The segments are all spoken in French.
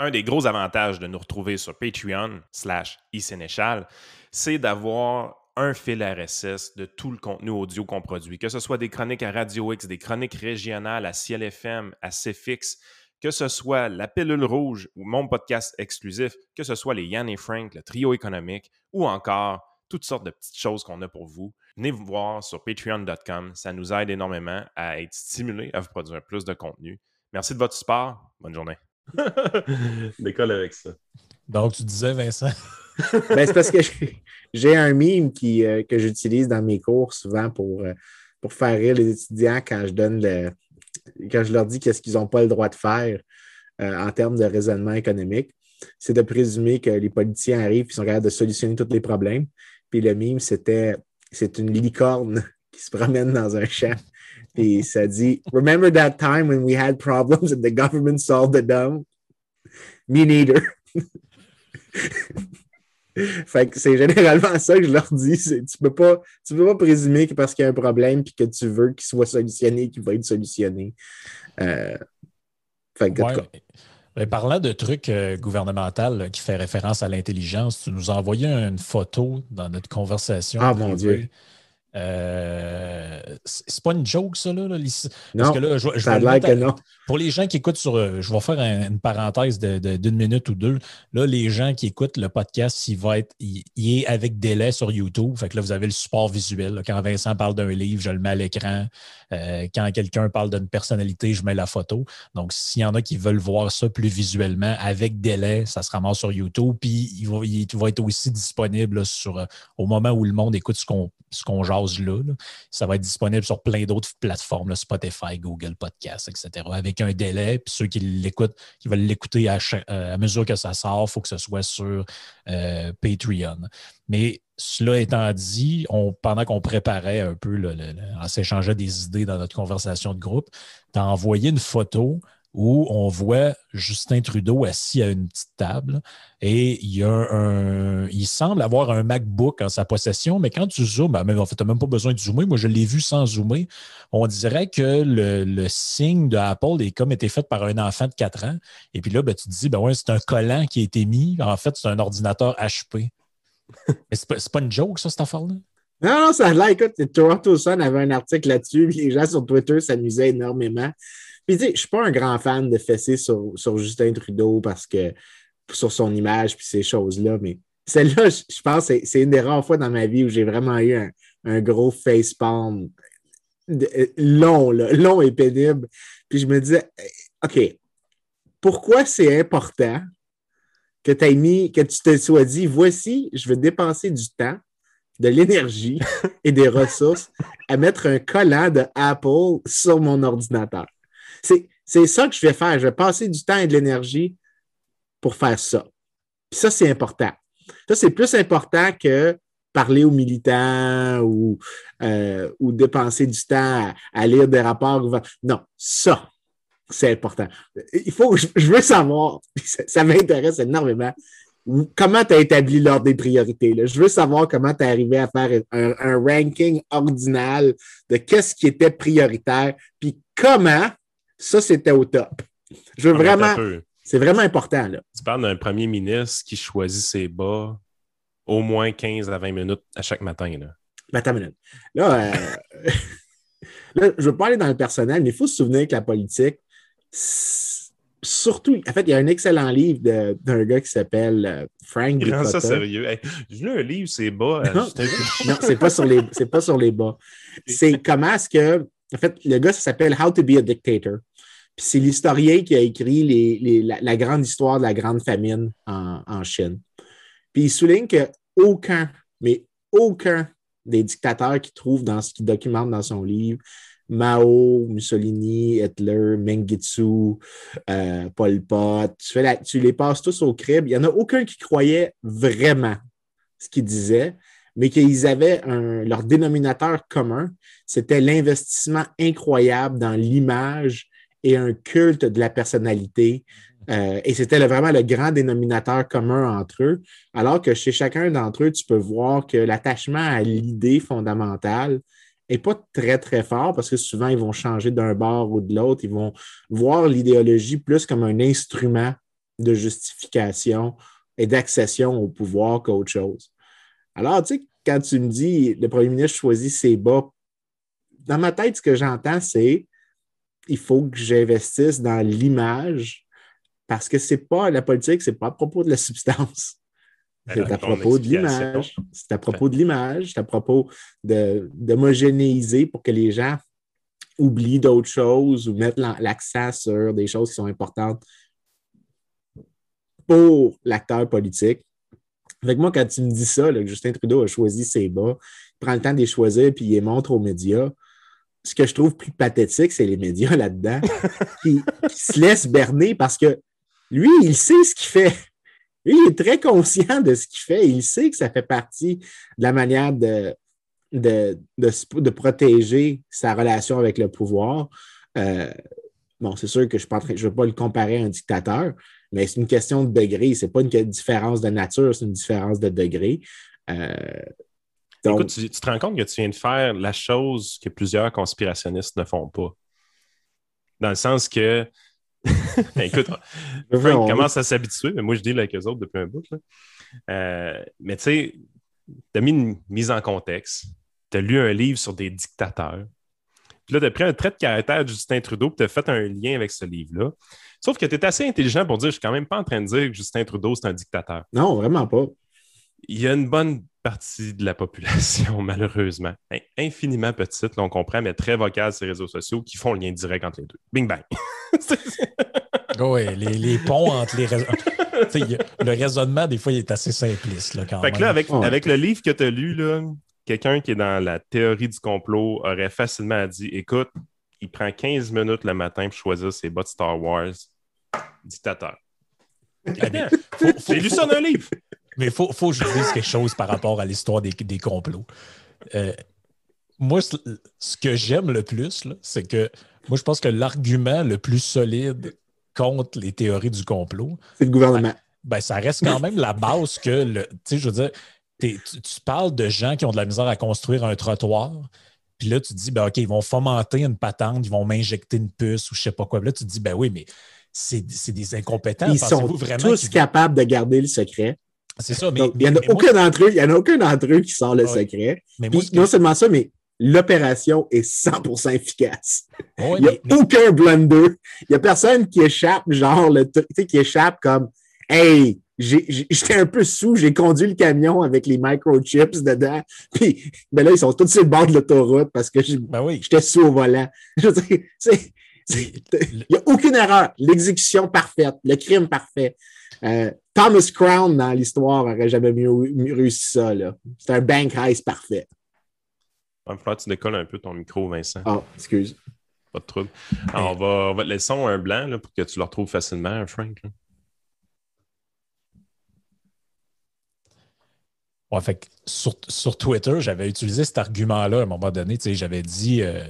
Un des gros avantages de nous retrouver sur Patreon slash iSénéchal, c'est d'avoir un fil RSS de tout le contenu audio qu'on produit, que ce soit des chroniques à Radio X, des chroniques régionales à Ciel FM, à CFX, que ce soit la pilule rouge ou mon podcast exclusif, que ce soit les Yann et Frank, le trio économique ou encore toutes sortes de petites choses qu'on a pour vous. Venez vous voir sur patreon.com. Ça nous aide énormément à être stimulés à vous produire plus de contenu. Merci de votre support. Bonne journée. Décolle avec ça. Donc, tu disais, Vincent? ben, c'est parce que j'ai un mime qui, euh, que j'utilise dans mes cours souvent pour, euh, pour faire rire les étudiants quand je donne le, quand je leur dis qu'est-ce qu'ils n'ont pas le droit de faire euh, en termes de raisonnement économique. C'est de présumer que les politiciens arrivent et sont capables de solutionner tous les problèmes. Puis le mime, c'était c'est une licorne qui se promène dans un champ. Puis ça dit Remember that time when we had problems and the government solved them? Me neither. fait que c'est généralement ça que je leur dis. Tu ne peux, pas, tu peux pas présumer que parce qu'il y a un problème et que tu veux qu'il soit solutionné, qu'il va être solutionné. Euh, fait que, ben, parlant de trucs euh, gouvernementaux qui fait référence à l'intelligence, tu nous as envoyé une photo dans notre conversation. Ah mon Dieu. Euh, c'est pas une joke, ça, là? non, Parce que là, je, je que non. Pour les gens qui écoutent sur. Euh, je vais faire une parenthèse d'une minute ou deux. Là, les gens qui écoutent le podcast, il va être. Il, est avec délai sur YouTube. Fait que là, vous avez le support visuel. Quand Vincent parle d'un livre, je le mets à l'écran. Euh, quand quelqu'un parle d'une personnalité, je mets la photo. Donc, s'il y en a qui veulent voir ça plus visuellement, avec délai, ça se ramasse sur YouTube. Puis, il va, il va être aussi disponible sur, au moment où le monde écoute ce qu'on ce qu'on là, Ça va être disponible sur plein d'autres plateformes, Spotify, Google Podcast, etc. Avec un délai. Puis ceux qui l'écoutent, qui veulent l'écouter à, euh, mesure que ça sort, il faut que ce soit sur euh, Patreon. Mais cela étant dit, pendant qu'on préparait un peu, on s'échangeait des idées dans notre conversation de groupe, tu as envoyé une photo où on voit Justin Trudeau assis à une petite table et il, y a un, il semble avoir un MacBook en sa possession, mais quand tu zoomes, ben, en fait, tu n'as même pas besoin de zoomer. Moi, je l'ai vu sans zoomer. On dirait que le, signe de Apple est comme été fait par un enfant de 4 ans. Et puis là, ben, tu te dis, ben ouais, c'est un collant qui a été mis. En fait, c'est un ordinateur HP. mais c'est pas, une joke, ça, cette affaire-là? Non, non, ça l'air. Écoute, Toronto Sun avait un article là-dessus, les gens sur Twitter s'amusaient énormément. Puis, tu sais, je suis pas un grand fan de fesser sur, Justin Trudeau parce que sur son image puis ces choses-là, mais celle-là, je pense que c'est une des rares fois dans ma vie où j'ai vraiment eu un, gros facepalm euh, long, long et pénible. Puis je me disais, OK, pourquoi c'est important que tu mis, que tu te sois dit, voici, je vais dépenser du temps, de l'énergie et des ressources à mettre un collant de Apple sur mon ordinateur? C'est ça que je vais faire. Je vais passer du temps et de l'énergie pour faire ça. Puis ça, c'est important. Ça, c'est plus important que parler aux militants ou, euh, ou dépenser du temps à, lire des rapports. Non, ça, c'est important. Il faut, je, veux savoir, ça, m'intéresse énormément, comment tu as établi l'ordre des priorités. Je veux savoir comment tu es arrivé à faire un, un ranking ordinal de qu'est-ce qui était prioritaire, puis comment ça, c'était au top. Je veux ah, vraiment. C'est vraiment important. Là. Tu parles d'un premier ministre qui choisit ses bas au moins 15 à 20 minutes à chaque matin. Là. Attends minute. Là, euh, là je ne veux pas aller dans le personnel, mais il faut se souvenir que la politique, surtout, en fait, il y a un excellent livre d'un gars qui s'appelle euh, Frank Il rend ça sérieux. J'ai lu un livre, c'est bas. Euh, non, c'est pas, sur les, pas sur les bas. C'est comment est-ce que. En fait, le gars, ça s'appelle How to be a Dictator c'est l'historien qui a écrit la, grande histoire de la grande famine en, Chine. Puis il souligne que aucun, mais aucun des dictateurs qu'il trouve dans ce qu'il documente dans son livre, Mao, Mussolini, Hitler, Mengistu, euh, Pol Pot, tu, les passes tous au crib. Il n'y en a aucun qui croyait vraiment ce qu'il disait, mais qu'ils avaient leur dénominateur commun, c'était l'investissement incroyable dans l'image et un culte de la personnalité. Euh, et c'était vraiment le grand dénominateur commun entre eux, alors que chez chacun d'entre eux, tu peux voir que l'attachement à l'idée fondamentale n'est pas très, très fort parce que souvent, ils vont changer d'un bord ou de l'autre. Ils vont voir l'idéologie plus comme un instrument de justification et d'accession au pouvoir qu'autre chose. Alors, tu sais, quand tu me dis le premier ministre choisit ses bas, dans ma tête, ce que j'entends, c'est il faut que j'investisse dans l'image parce que c'est pas la politique, c'est pas à propos de la substance. C'est à propos de l'image. C'est à propos de l'image. C'est à propos d'homogénéiser pour que les gens oublient d'autres choses ou mettent l'accent sur des choses qui sont importantes pour l'acteur politique. Avec moi, quand tu me dis ça, Justin Trudeau a choisi ses bas, il prend le temps de les choisir puis il les montre aux médias. Ce que je trouve plus pathétique, c'est les médias là-dedans qui, se laissent berner parce que lui, il sait ce qu'il fait. Lui, il est très conscient de ce qu'il fait. Il sait que ça fait partie de la manière de, de, de, protéger sa relation avec le pouvoir. Euh, bon, c'est sûr que je ne veux pas le comparer à un dictateur, mais c'est une question de degré. Ce n'est pas une différence de nature, c'est une différence de degré. Euh, Écoute, tu, te rends compte que tu viens de faire la chose que plusieurs conspirationnistes ne font pas. Dans le sens que, ben, écoute, Frank commence à s'habituer, mais moi je dis avec eux autres depuis un bout. Euh, mais tu sais, tu as mis une mise en contexte, tu as lu un livre sur des dictateurs, puis là, tu as pris un trait de caractère de Justin Trudeau, puis tu as fait un lien avec ce livre-là. Sauf que tu es assez intelligent pour dire je suis quand même pas en train de dire que Justin Trudeau, c'est un dictateur. Non, vraiment pas. Il y a une bonne partie de la population, malheureusement, infiniment petite, là, on comprend, mais très vocale sur les réseaux sociaux, qui font le lien direct entre les deux. Bing bang. oui, les, ponts entre les réseaux. le raisonnement, des fois, il est assez simpliste. Là, quand fait Que là, avec, avec le livre que tu as lu, là, quelqu'un qui est dans la théorie du complot aurait facilement dit Écoute, il prend 15 minutes le matin pour choisir ses bottes Star Wars. Dictateur. J'ai lu ça dans un livre. Mais il faut, faut, que je dise quelque chose par rapport à l'histoire des, des, complots. Euh, moi, ce que j'aime le plus, c'est que moi, je pense que l'argument le plus solide contre les théories du complot, c'est le gouvernement. Ben, ça reste quand même la base que, le, tu sais, je veux dire, tu, parles de gens qui ont de la misère à construire un trottoir. Puis là, tu te dis, ben, OK, ils vont fomenter une patente, ils vont m'injecter une puce ou je sais pas quoi. Puis là, tu te dis, ben oui, mais c'est des incompétents. Ils sont tous capables de garder le secret? C'est ça, mais. il n'y en a aucun d'entre eux, il y en a aucun d'entre eux qui sort le secret. Mais non seulement ça, mais l'opération est 100% efficace. il n'y a aucun blunder. Il n'y a personne qui échappe, genre, le, qui échappe comme, hey, j'étais un peu sous, j'ai conduit le camion avec les microchips dedans. Puis ben là, ils sont tous sur le bord de l'autoroute parce que ben j'étais sous au volant. Je il n'y a aucune erreur. L'exécution parfaite, le crime parfait. Euh, Thomas Crown dans l'histoire n'aurait jamais mieux, réussi ça. C'est un bank heist parfait. Il va falloir que tu décolles un peu ton micro, Vincent. Ah, excuse. Pas de trouble. on, va, on va te laisser un blanc là, pour que tu le retrouves facilement, Frank. Fait sur, Twitter, j'avais utilisé cet argument-là à un moment donné. J'avais dit. Euh,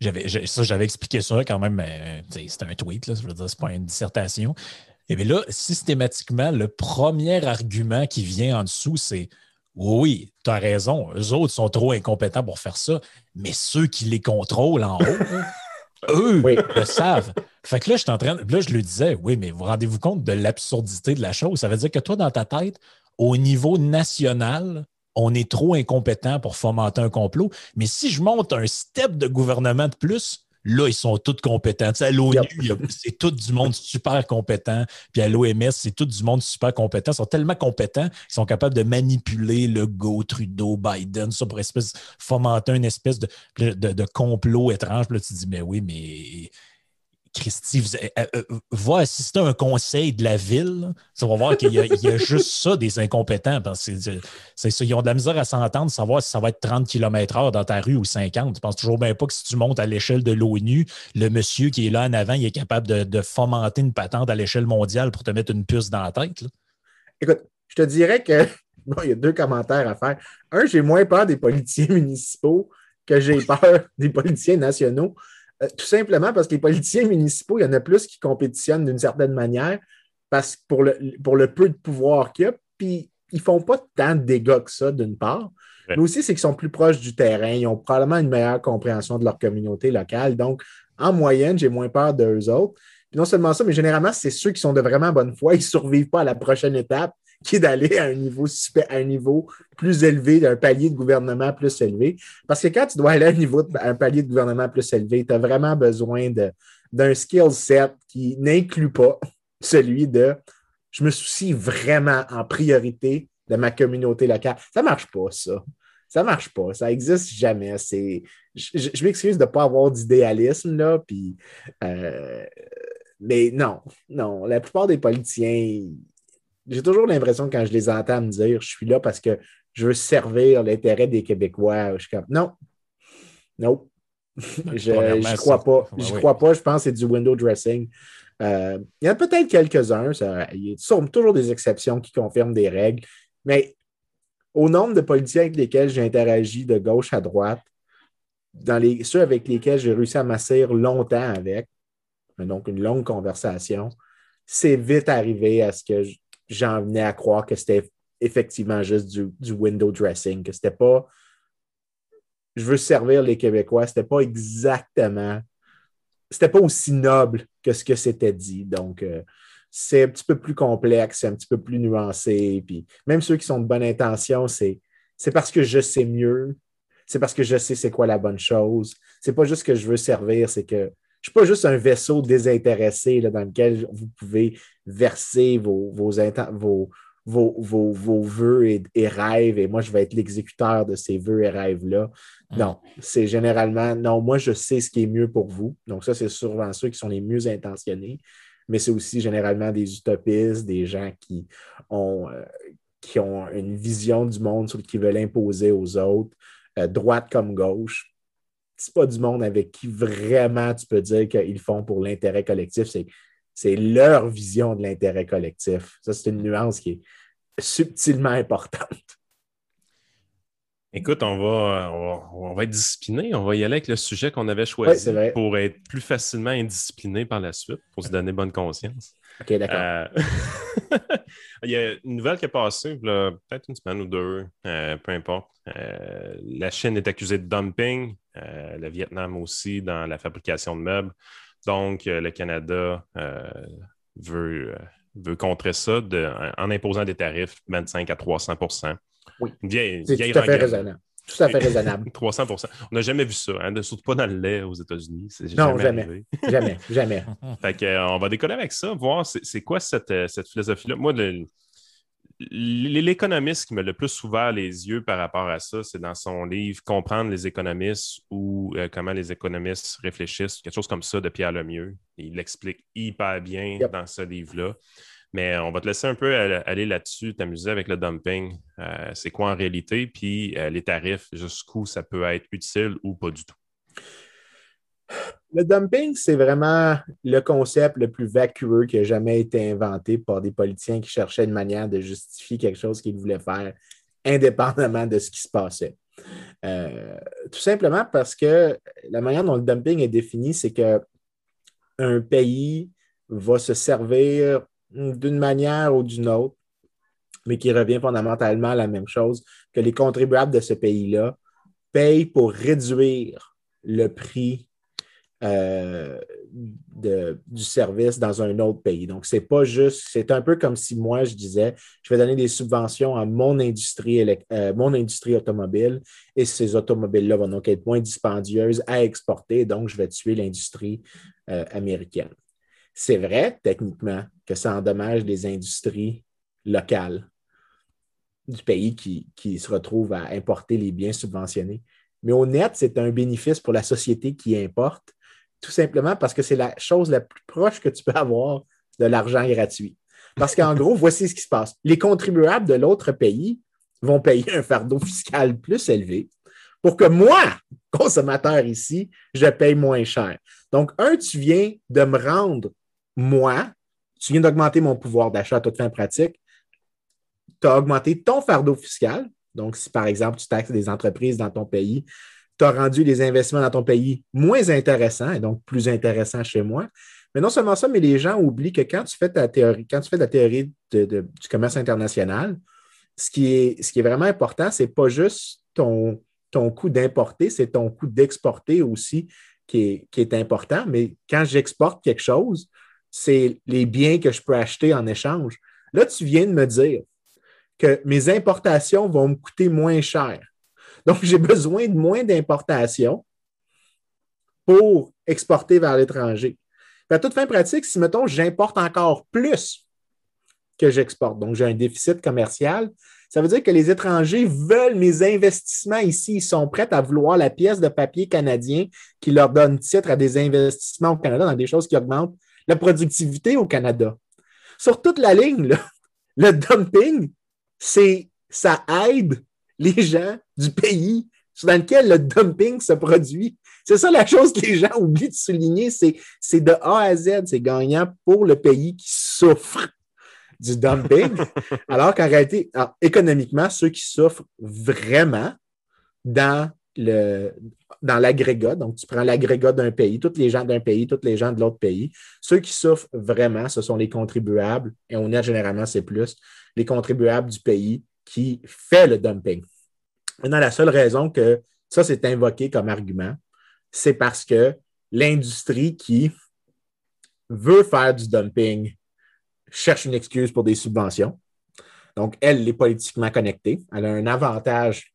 j'avais, ça, j'avais expliqué ça quand même. c'était un tweet, là, je veux dire, c'est pas une dissertation. Et bien là, systématiquement, le premier argument qui vient en dessous, c'est oui, tu as raison, eux autres sont trop incompétents pour faire ça, mais ceux qui les contrôlent en haut, eux le savent. Fait que là, je en train. Là, je lui disais, oui, mais vous rendez-vous compte de l'absurdité de la chose? Ça veut dire que toi, dans ta tête, au niveau national, on est trop incompétent pour fomenter un complot. Mais si je monte un step de gouvernement de plus, là, ils sont tous compétents. à l'ONU, c'est tout du monde super compétent. Puis à l'OMS, c'est tout du monde super compétent. Ils sont tellement compétents qu'ils sont capables de manipuler le go, Trudeau, Biden, ça pour espèce, fomenter une espèce de, de, complot étrange. Puis là, tu te dis, mais oui, mais Christy, euh, euh, va assister à un conseil de la ville. Ça va voir qu'il y, a juste ça des incompétents. Parce que ils ont de la misère à s'entendre, savoir si ça va être 30 km/h dans ta rue ou 50. Tu penses toujours bien pas que si tu montes à l'échelle de l'ONU, le monsieur qui est là en avant, il est capable de, fomenter une patente à l'échelle mondiale pour te mettre une puce dans la tête. Écoute, je te dirais que il y a deux commentaires à faire. Un, j'ai moins peur des politiciens municipaux que j'ai peur des politiciens nationaux. Euh, tout simplement parce que les politiciens municipaux, il y en a plus qui compétitionnent d'une certaine manière parce pour le, pour le peu de pouvoir qu'il y a, puis ils ne font pas tant de dégâts que ça, d'une part. Mais aussi, c'est qu'ils sont plus proches du terrain. Ils ont probablement une meilleure compréhension de leur communauté locale. Donc, en moyenne, j'ai moins peur d'eux autres. non seulement ça, mais généralement, c'est ceux qui sont de vraiment bonne foi, ils ne survivent pas à la prochaine étape, qui est d'aller à un niveau à un niveau plus élevé, d'un palier de gouvernement plus élevé. Parce que quand tu dois aller à un niveau un palier de gouvernement plus élevé, tu as vraiment besoin d'un skill set qui n'inclut pas celui de je me soucie vraiment en priorité de ma communauté locale. Ça ne marche pas, ça. Ça ne marche pas. Ça n'existe jamais. Je, m'excuse de ne pas avoir d'idéalisme, là, puis, euh, mais non, non. La plupart des politiciens, j'ai toujours l'impression quand je les entends me dire je suis là parce que je veux servir l'intérêt des Québécois. Je suis comme non, non. je ne crois pas. Je crois pas. Je pense que c'est du window dressing. Euh, il y en a peut-être quelques-uns. Il y a toujours des exceptions qui confirment des règles. Mais au nombre de politiciens avec lesquels j'ai interagi de gauche à droite, dans les, ceux avec lesquels j'ai réussi à m'asseoir longtemps avec, donc une longue conversation, c'est vite arrivé à ce que j'en venais à croire que c'était effectivement juste du, window dressing, que c'était pas je veux servir les Québécois, c'était pas exactement, c'était pas aussi noble que ce que c'était dit. Donc, euh, c'est un petit peu plus complexe, c'est un petit peu plus nuancé. Puis même ceux qui sont de bonne intention, c'est, parce que je sais mieux, c'est parce que je sais c'est quoi la bonne chose. C'est pas juste que je veux servir, c'est que je suis pas juste un vaisseau désintéressé dans lequel vous pouvez verser vos, vos, vos, vos, vos, vœux et, rêves, et moi, je vais être l'exécuteur de ces vœux et rêves-là. Mm. Non, c'est généralement, non, moi, je sais ce qui est mieux pour vous. Donc, ça, c'est souvent ceux qui sont les mieux intentionnés mais c'est aussi généralement des utopistes, des gens qui ont, euh, qui ont une vision du monde sur qui veulent imposer aux autres, euh, droite comme gauche. C'est pas du monde avec qui vraiment tu peux dire qu'ils font pour l'intérêt collectif. C'est, c'est leur vision de l'intérêt collectif. Ça, c'est une nuance qui est subtilement importante. Écoute, on va, on va, être discipliné. On va y aller avec le sujet qu'on avait choisi pour être plus facilement indiscipliné par la suite, pour se donner bonne conscience. OK, d'accord. Euh, il y a une nouvelle qui est passée, peut-être une semaine ou deux, euh, peu importe. Euh, la Chine est accusée de dumping, le Vietnam aussi dans la fabrication de meubles. Donc, le Canada veut, veut contrer ça en imposant des tarifs 25 à 300% oui. c'est tout à fait raisonnable. Tout à fait raisonnable. 300% On n'a jamais vu ça, hein, surtout pas dans le lait aux États-Unis. Non, jamais. jamais. jamais, Fait euh, on va décoller avec ça, voir c'est quoi cette, euh, cette philosophie-là. Moi, l'économiste qui me le plus ouvert les yeux par rapport à ça, c'est dans son livre Comprendre les économistes ou euh, comment les économistes réfléchissent, quelque chose comme ça de Pierre Lemieux. Il l'explique hyper bien dans ce livre-là. Mais on va te laisser un peu aller là-dessus, t'amuser avec le dumping. Euh, c'est quoi en réalité? Puis euh, les tarifs, jusqu'où ça peut être utile ou pas du tout? Le dumping, c'est vraiment le concept le plus vacueux qui a jamais été inventé par des politiciens qui cherchaient une manière de justifier quelque chose qu'ils voulaient faire indépendamment de ce qui se passait. Euh, tout simplement parce que la manière dont le dumping est défini, c'est que un pays va se servir d'une manière ou d'une autre, mais qui revient fondamentalement à la même chose, que les contribuables de ce pays-là payent pour réduire le prix euh, du service dans un autre pays. Donc, c'est pas juste, c'est un peu comme si moi, je disais, je vais donner des subventions à mon industrie, euh, mon industrie automobile et ces automobiles-là vont donc être moins dispendieuses à exporter, donc je vais tuer l'industrie euh, américaine. C'est vrai, techniquement, que ça endommage les industries locales du pays qui, se retrouvent à importer les biens subventionnés. Mais au net, c'est un bénéfice pour la société qui importe, tout simplement parce que c'est la chose la plus proche que tu peux avoir de l'argent gratuit. Parce qu'en gros, voici ce qui se passe. Les contribuables de l'autre pays vont payer un fardeau fiscal plus élevé pour que moi, consommateur ici, je paye moins cher. Donc, un, tu viens de me rendre moi, tu viens d'augmenter mon pouvoir d'achat à toute fin pratique, tu as augmenté ton fardeau fiscal. Donc, si par exemple, tu taxes des entreprises dans ton pays, tu as rendu les investissements dans ton pays moins intéressants et donc plus intéressants chez moi. Mais non seulement ça, mais les gens oublient que quand tu fais ta théorie, quand tu fais la théorie du commerce international, ce qui est, ce qui est vraiment important, ce n'est pas juste ton, ton coût d'importer, c'est ton coût d'exporter aussi qui est, qui est important. Mais quand j'exporte quelque chose, c'est les biens que je peux acheter en échange. Là, tu viens de me dire que mes importations vont me coûter moins cher. Donc, j'ai besoin de moins d'importations pour exporter vers l'étranger. À toute fin pratique, si, mettons, j'importe encore plus que j'exporte, donc j'ai un déficit commercial, ça veut dire que les étrangers veulent mes investissements ici. Ils sont prêts à vouloir la pièce de papier canadien qui leur donne titre à des investissements au Canada dans des choses qui augmentent la productivité au Canada. Sur toute la ligne, le dumping, c'est ça aide les gens du pays dans lequel le dumping se produit. C'est ça la chose que les gens oublient de souligner, c'est de A à Z, c'est gagnant pour le pays qui souffre du dumping, alors qu'en réalité, économiquement, ceux qui souffrent vraiment dans le dans l'agrégat, donc tu prends l'agrégat d'un pays, tous les gens d'un pays, tous les gens de l'autre pays, ceux qui souffrent vraiment, ce sont les contribuables, et on est généralement, c'est plus, les contribuables du pays qui fait le dumping. Maintenant, la seule raison que ça, c'est invoqué comme argument, c'est parce que l'industrie qui veut faire du dumping cherche une excuse pour des subventions. Donc, elle est politiquement connectée. Elle a un avantage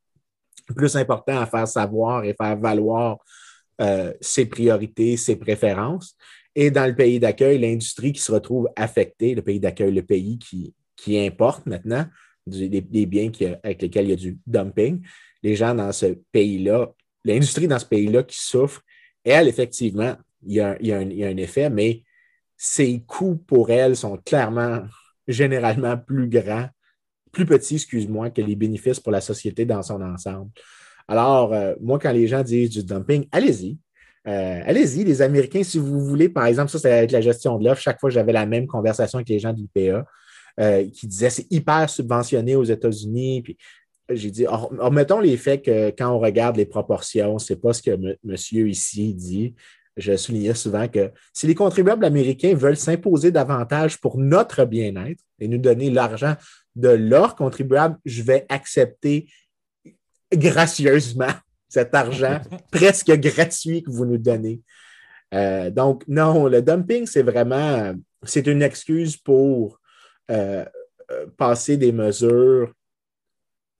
plus important à faire savoir et faire valoir euh, ses priorités, ses préférences. Et dans le pays d'accueil, l'industrie qui se retrouve affectée, le pays d'accueil, le pays qui, qui importe maintenant des, biens avec lesquels il y a du dumping, les gens dans ce pays-là, l'industrie dans ce pays-là qui souffre, elle, effectivement, il y, a, un effet, mais ses coûts pour elle sont clairement, généralement plus grands, plus petits, excuse-moi, que les bénéfices pour la société dans son ensemble. Alors, euh, moi, quand les gens disent du dumping, allez-y. Euh, allez-y, les Américains, si vous voulez, par exemple, ça, c'est avec la gestion de l'offre. Chaque fois, j'avais la même conversation avec les gens de l'IPA euh, qui disaient c'est hyper subventionné aux États-Unis. Puis j'ai dit, mettons les faits que quand on regarde les proportions, c'est pas ce que monsieur ici dit je soulignais souvent que si les contribuables américains veulent s'imposer davantage pour notre bien-être et nous donner l'argent de leurs contribuables, je vais accepter gracieusement cet argent presque gratuit que vous nous donnez. Euh, donc, non, le dumping, c'est vraiment, c'est une excuse pour euh, euh, passer des mesures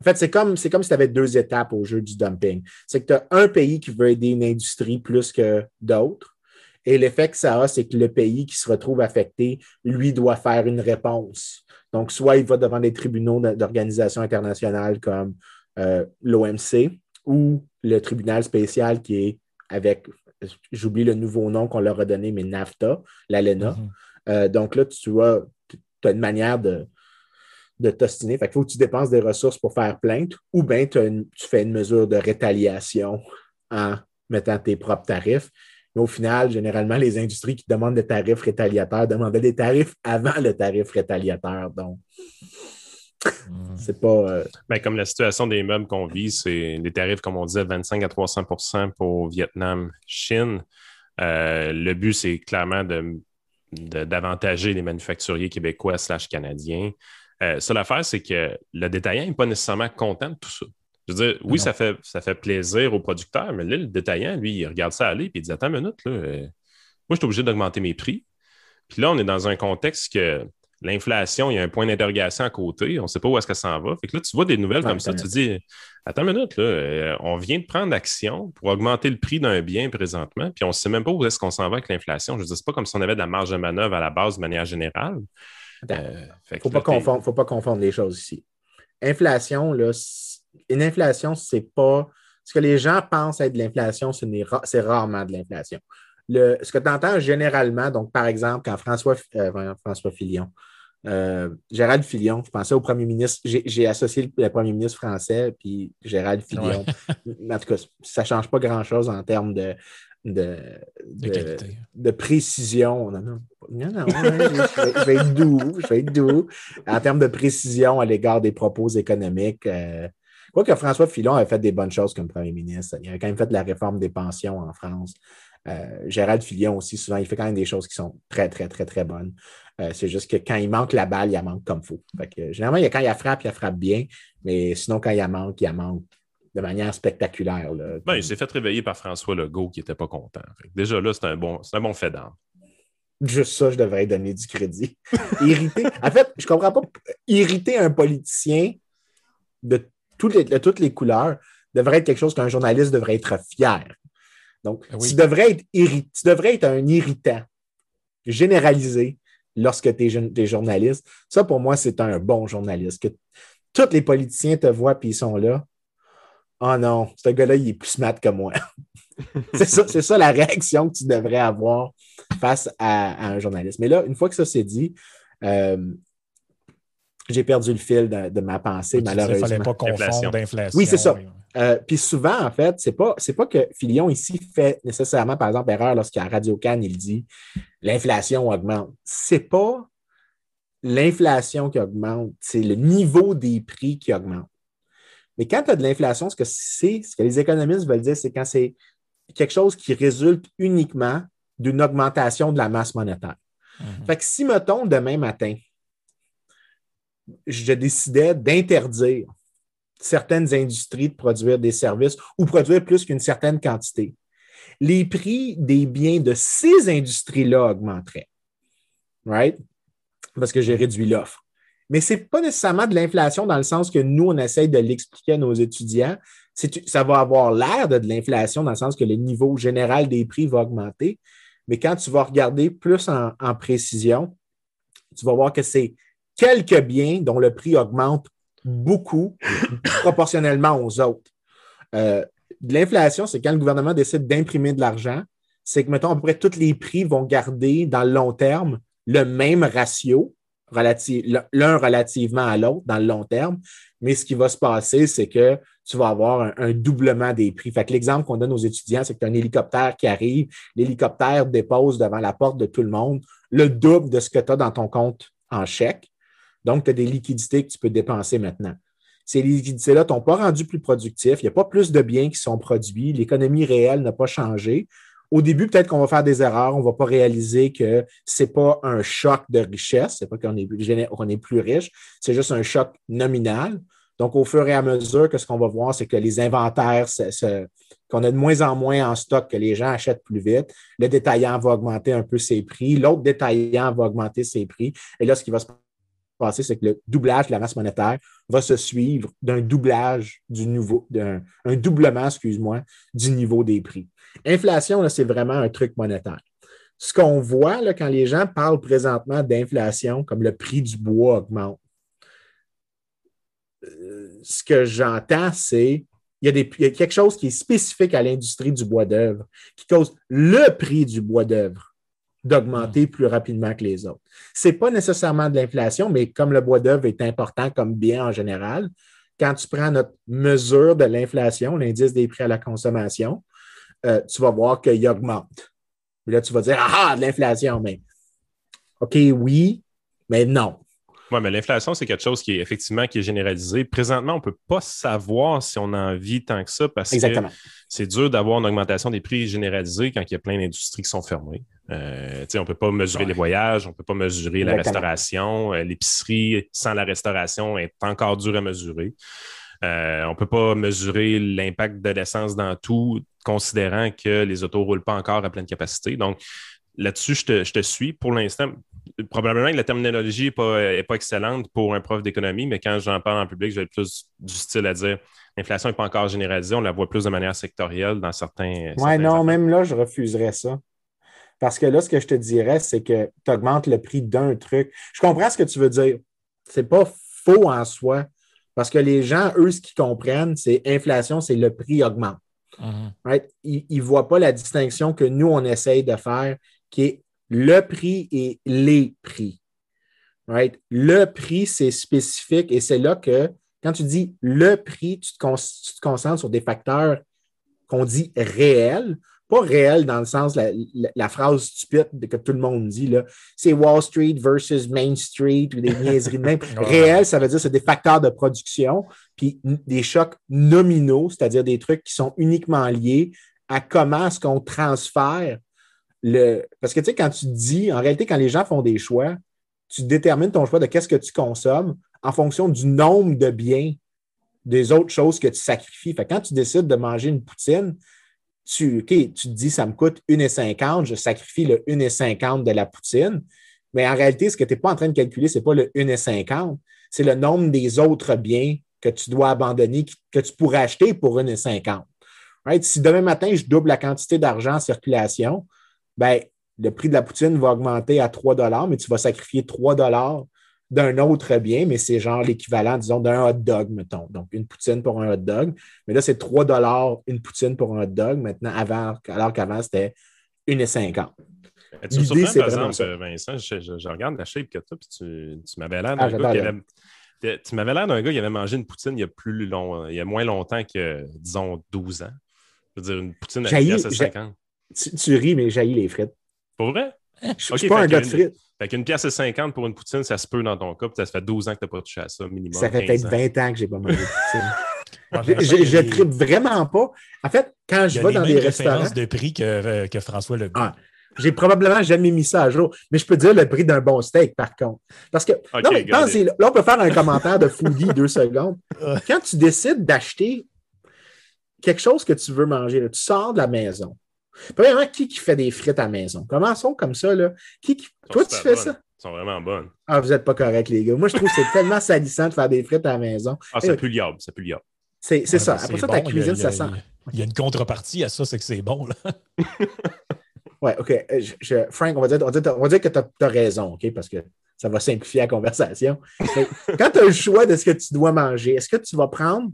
en fait, c'est comme, comme si tu avais deux étapes au jeu du dumping. C'est que tu as un pays qui veut aider une industrie plus que d'autres. Et l'effet que ça a, c'est que le pays qui se retrouve affecté, lui, doit faire une réponse. Donc, soit il va devant des tribunaux d'organisations internationales comme euh, l'OMC ou le tribunal spécial qui est avec, j'oublie le nouveau nom qu'on leur a donné, mais NAFTA, l'ALENA. Mm-hmm. Euh, donc là, tu vois, tu as une manière de, de t'ostiner. Fait faut que tu dépenses des ressources pour faire plainte ou bien tu fais une mesure de rétaliation en mettant tes propres tarifs. Mais au final, généralement, les industries qui demandent des tarifs rétaliateurs demandaient des tarifs avant le tarif rétaliateur. Donc, hmm. c'est pas. Euh, ben, comme la situation des meubles qu'on vit, c'est des tarifs, comme on disait, 25 à 300% pour Vietnam, Chine. Euh, le but, c'est clairement de, d'avantager les manufacturiers québécois slash canadiens. Euh, ça, l'affaire, c'est que le détaillant n'est pas nécessairement content de tout ça. Je veux dire, oui, ça fait, ça fait plaisir au producteur, mais là, le détaillant, lui, il regarde ça aller et il dit Attends une minute, là, euh, moi, je suis obligé d'augmenter mes prix. Puis là, on est dans un contexte que l'inflation, il y a un point d'interrogation à côté, on ne sait pas où est-ce que ça s'en va. Fait que là, tu vois des nouvelles comme ça, tu dis Attends une minute, là, euh, on vient de prendre action pour augmenter le prix d'un bien présentement, puis on ne sait même pas où est-ce qu'on s'en va avec l'inflation. Je veux dire, c'est pas comme si on avait de la marge de manœuvre à la base de manière générale. Il euh, ne faut, pas confondre, faut pas confondre les choses ici. Inflation, là, une inflation, c'est pas. Ce que les gens pensent être de l'inflation, c'est rarement de l'inflation. Ce que tu entends généralement, donc par exemple, quand François, euh, François Fillon, euh, Gérald Fillon, je pensais au premier ministre, j'ai associé le, premier ministre français, puis Gérald Fillon. En tout cas, ça ne change pas grand-chose en termes de, de, de, précision. Non, non, non, je, vais, être doux, je vais être doux. En termes de précision à l'égard des propos économiques. Euh, quoi que François Filon a fait des bonnes choses comme premier ministre. Il a quand même fait la réforme des pensions en France. Euh, Gérald Fillon aussi, souvent, il fait quand même des choses qui sont très, très, très, très bonnes. Euh, c'est juste que quand il manque la balle, il la manque comme il faut. généralement, il y a, quand il a frappe, il a frappe bien, mais sinon, quand il a manque, il a manque de manière spectaculaire. Ben, il s'est fait réveiller par François Legault qui n'était pas content. déjà là, c'est un bon, un bon fait d'âme. Juste ça, je devrais donner du crédit. irriter. En fait, je comprends pas. Irriter un politicien de toutes les, de toutes les couleurs devrait être quelque chose qu'un journaliste devrait être fier. Donc, ah tu, devrais être tu devrais être un irritant généralisé lorsque tu es, journaliste. Ça, pour moi, c'est un bon journaliste. Que tous les politiciens te voient et ils sont là. Oh non, ce gars-là, il est plus smart que moi. c'est ça, ça, la réaction que tu devrais avoir face à, un journaliste. Mais là, une fois que ça c'est dit, euh, j'ai perdu le fil de, ma pensée, malheureusement. Il ne fallait pas confondre d'inflation. Oui, c'est ça. Euh, puis souvent, en fait, c'est pas, pas que Filion ici fait nécessairement, par exemple, erreur lorsqu'à Radio Cannes, il dit l'inflation augmente. C'est pas l'inflation qui augmente, c'est le niveau des prix qui augmente. Mais quand tu as de l'inflation, ce que c'est, ce que les économistes veulent dire, c'est quand c'est quelque chose qui résulte uniquement d'une augmentation de la masse monétaire. Mhm. Fait que si, mettons, demain matin, je décidais d'interdire certaines industries de produire des services ou produire plus qu'une certaine quantité, les prix des biens de ces industries-là augmenteraient. Right? Parce que j'ai réduit l'offre. Mais ce n'est pas nécessairement de l'inflation dans le sens que nous, on essaye de l'expliquer à nos étudiants. Ça va avoir l'air de, l'inflation dans le sens que le niveau général des prix va augmenter. Mais quand tu vas regarder plus en précision, tu vas voir que c'est quelques biens dont le prix augmente beaucoup proportionnellement aux autres. Euh, l'inflation, c'est quand le gouvernement décide d'imprimer de l'argent, c'est que, mettons, à peu près tous les prix vont garder dans le long terme le même ratio, l'un relativement à l'autre dans le long terme. Mais ce qui va se passer, c'est que tu vas avoir un, doublement des prix. Fait que l'exemple qu'on donne aux étudiants, c'est que tu as un hélicoptère qui arrive, l'hélicoptère dépose devant la porte de tout le monde le double de ce que tu as dans ton compte en chèque. Donc, tu as des liquidités que tu peux dépenser maintenant. Ces liquidités-là t'ont pas rendu plus productif. Il n'y a pas plus de biens qui sont produits. L'économie réelle n'a pas changé. Au début, peut-être qu'on va faire des erreurs. On ne va pas réaliser que ce n'est pas un choc de richesse. Ce n'est pas qu'on est, est, plus riche. C'est juste un choc nominal. Donc, au fur et à mesure que ce qu'on va voir, c'est que les inventaires, qu'on a de moins en moins en stock, que les gens achètent plus vite. Le détaillant va augmenter un peu ses prix. L'autre détaillant va augmenter ses prix. Et là, ce qui va se passer, c'est que le doublage de la masse monétaire va se suivre d'un doublage du nouveau, d'un un doublement, excuse-moi, du niveau des prix. Inflation, c'est vraiment un truc monétaire. Ce qu'on voit là, quand les gens parlent présentement d'inflation, comme le prix du bois augmente, euh, ce que j'entends, c'est il y, a il y a quelque chose qui est spécifique à l'industrie du bois d'œuvre qui cause le prix du bois d'œuvre d'augmenter plus rapidement que les autres. Ce n'est pas nécessairement de l'inflation, mais comme le bois d'œuvre est important comme bien en général, quand tu prends notre mesure de l'inflation, l'indice des prix à la consommation, euh, tu vas voir qu'il augmente. là, tu vas dire Ah, de l'inflation, mais OK, oui, mais non. Oui, mais l'inflation, c'est quelque chose qui est effectivement qui est généralisé. Présentement, on ne peut pas savoir si on a envie tant que ça parce que c'est dur d'avoir une augmentation des prix généralisés quand il y a plein d'industries qui sont fermées. Euh, on ne peut pas mesurer les voyages, on ne peut pas mesurer la restauration. Euh, l'épicerie sans la restauration est encore dur à mesurer. Euh, on ne peut pas mesurer l'impact de l'essence dans tout, considérant que les autos ne roulent pas encore à pleine capacité. Donc, là-dessus, je te, je te, suis. Pour l'instant, probablement que la terminologie n'est pas, pas, excellente pour un prof d'économie, mais quand j'en parle en public, je vais être plus du style à dire l'inflation n'est pas encore généralisée, on la voit plus de manière sectorielle dans certains. Oui, non, même là, je refuserais ça. Parce que là, ce que je te dirais, c'est que tu augmentes le prix d'un truc. Je comprends ce que tu veux dire. C'est pas faux en soi. Parce que les gens, eux, ce qu'ils comprennent, c'est inflation, c'est le prix augmente. Mm-hmm. Ils ne voient pas la distinction que nous, on essaye de faire, qui est le prix et les prix. Right? Le prix, c'est spécifique et c'est là que quand tu dis le prix, tu te, concentres sur des facteurs qu'on dit réels, pas réels dans le sens, la, la, phrase stupide que tout le monde dit, c'est Wall Street versus Main Street ou des niaiseries de même. Réel, ça veut dire c'est des facteurs de production, puis des chocs nominaux, c'est-à-dire des trucs qui sont uniquement liés à comment est-ce qu'on transfère Parce que tu sais, quand tu dis, en réalité, quand les gens font des choix, tu détermines ton choix de qu'est-ce que tu consommes en fonction du nombre de biens des autres choses que tu sacrifies. Fait quand tu décides de manger une poutine, tu, tu te dis, ça me coûte 1,50, je sacrifie le 1,50 de la poutine. Mais en réalité, ce que tu n'es pas en train de calculer, ce n'est pas le 1,50, c'est le nombre des autres biens que tu dois abandonner, que tu pourrais acheter pour 1,50. Right? Si demain matin, je double la quantité d'argent en circulation, ben, le prix de la poutine va augmenter à 3 mais tu vas sacrifier 3 d'un autre bien, mais c'est genre l'équivalent, disons, d'un hot dog, mettons. Donc, une poutine pour un hot dog. Mais là, c'est 3 une poutine pour un hot dog, maintenant, avant, alors qu'avant, c'était 1,50. Tu me par exemple, Vincent, je, regarde la shape que tu as, puis tu, tu m'avais l'air d'un gars qui avait, tu m'avais l'air d'un gars qui avait mangé une poutine il y a plus long, il y a moins longtemps que, disons, 12 ans. Je veux dire, une poutine à 50. Tu, tu ris, mais jaillis les frites. Pour vrai? Je suis pas un gars de frites. Fait qu'une pièce et 50 pour une poutine, ça se peut dans ton cas, puis ça fait 12 ans que tu n'as pas touché à ça, minimum. Ça fait peut-être 20 ans que je n'ai pas mangé de poutine. je ne tripe vraiment pas. En fait, quand je vais dans des restaurants. de prix que, euh, que François Le ah, J'ai probablement jamais mis ça à jour, mais je peux dire le prix d'un bon steak, par contre. Parce que, non, mais pensez, là, on peut faire un commentaire de foodie deux secondes. Quand tu décides d'acheter quelque chose que tu veux manger, tu sors de la maison, Premièrement, qui qui fait des frites à la maison? Commençons comme ça. Là. Qui, Toi, tu fais ça? Elles sont vraiment bonnes. Ah, vous n'êtes pas correct, les gars. Moi, je trouve que c'est tellement salissant de faire des frites à la maison. Ah, c'est plus liable, c'est plus liable. C'est ça. Après ça, ta cuisine, ça sent. Il y a une contrepartie à ça, c'est que c'est bon. Là. ouais, OK. Euh, Frank, on va dire, on va dire, que tu as, raison, OK? Parce que ça va simplifier la conversation. quand tu as le choix de ce que tu dois manger, est-ce que tu vas prendre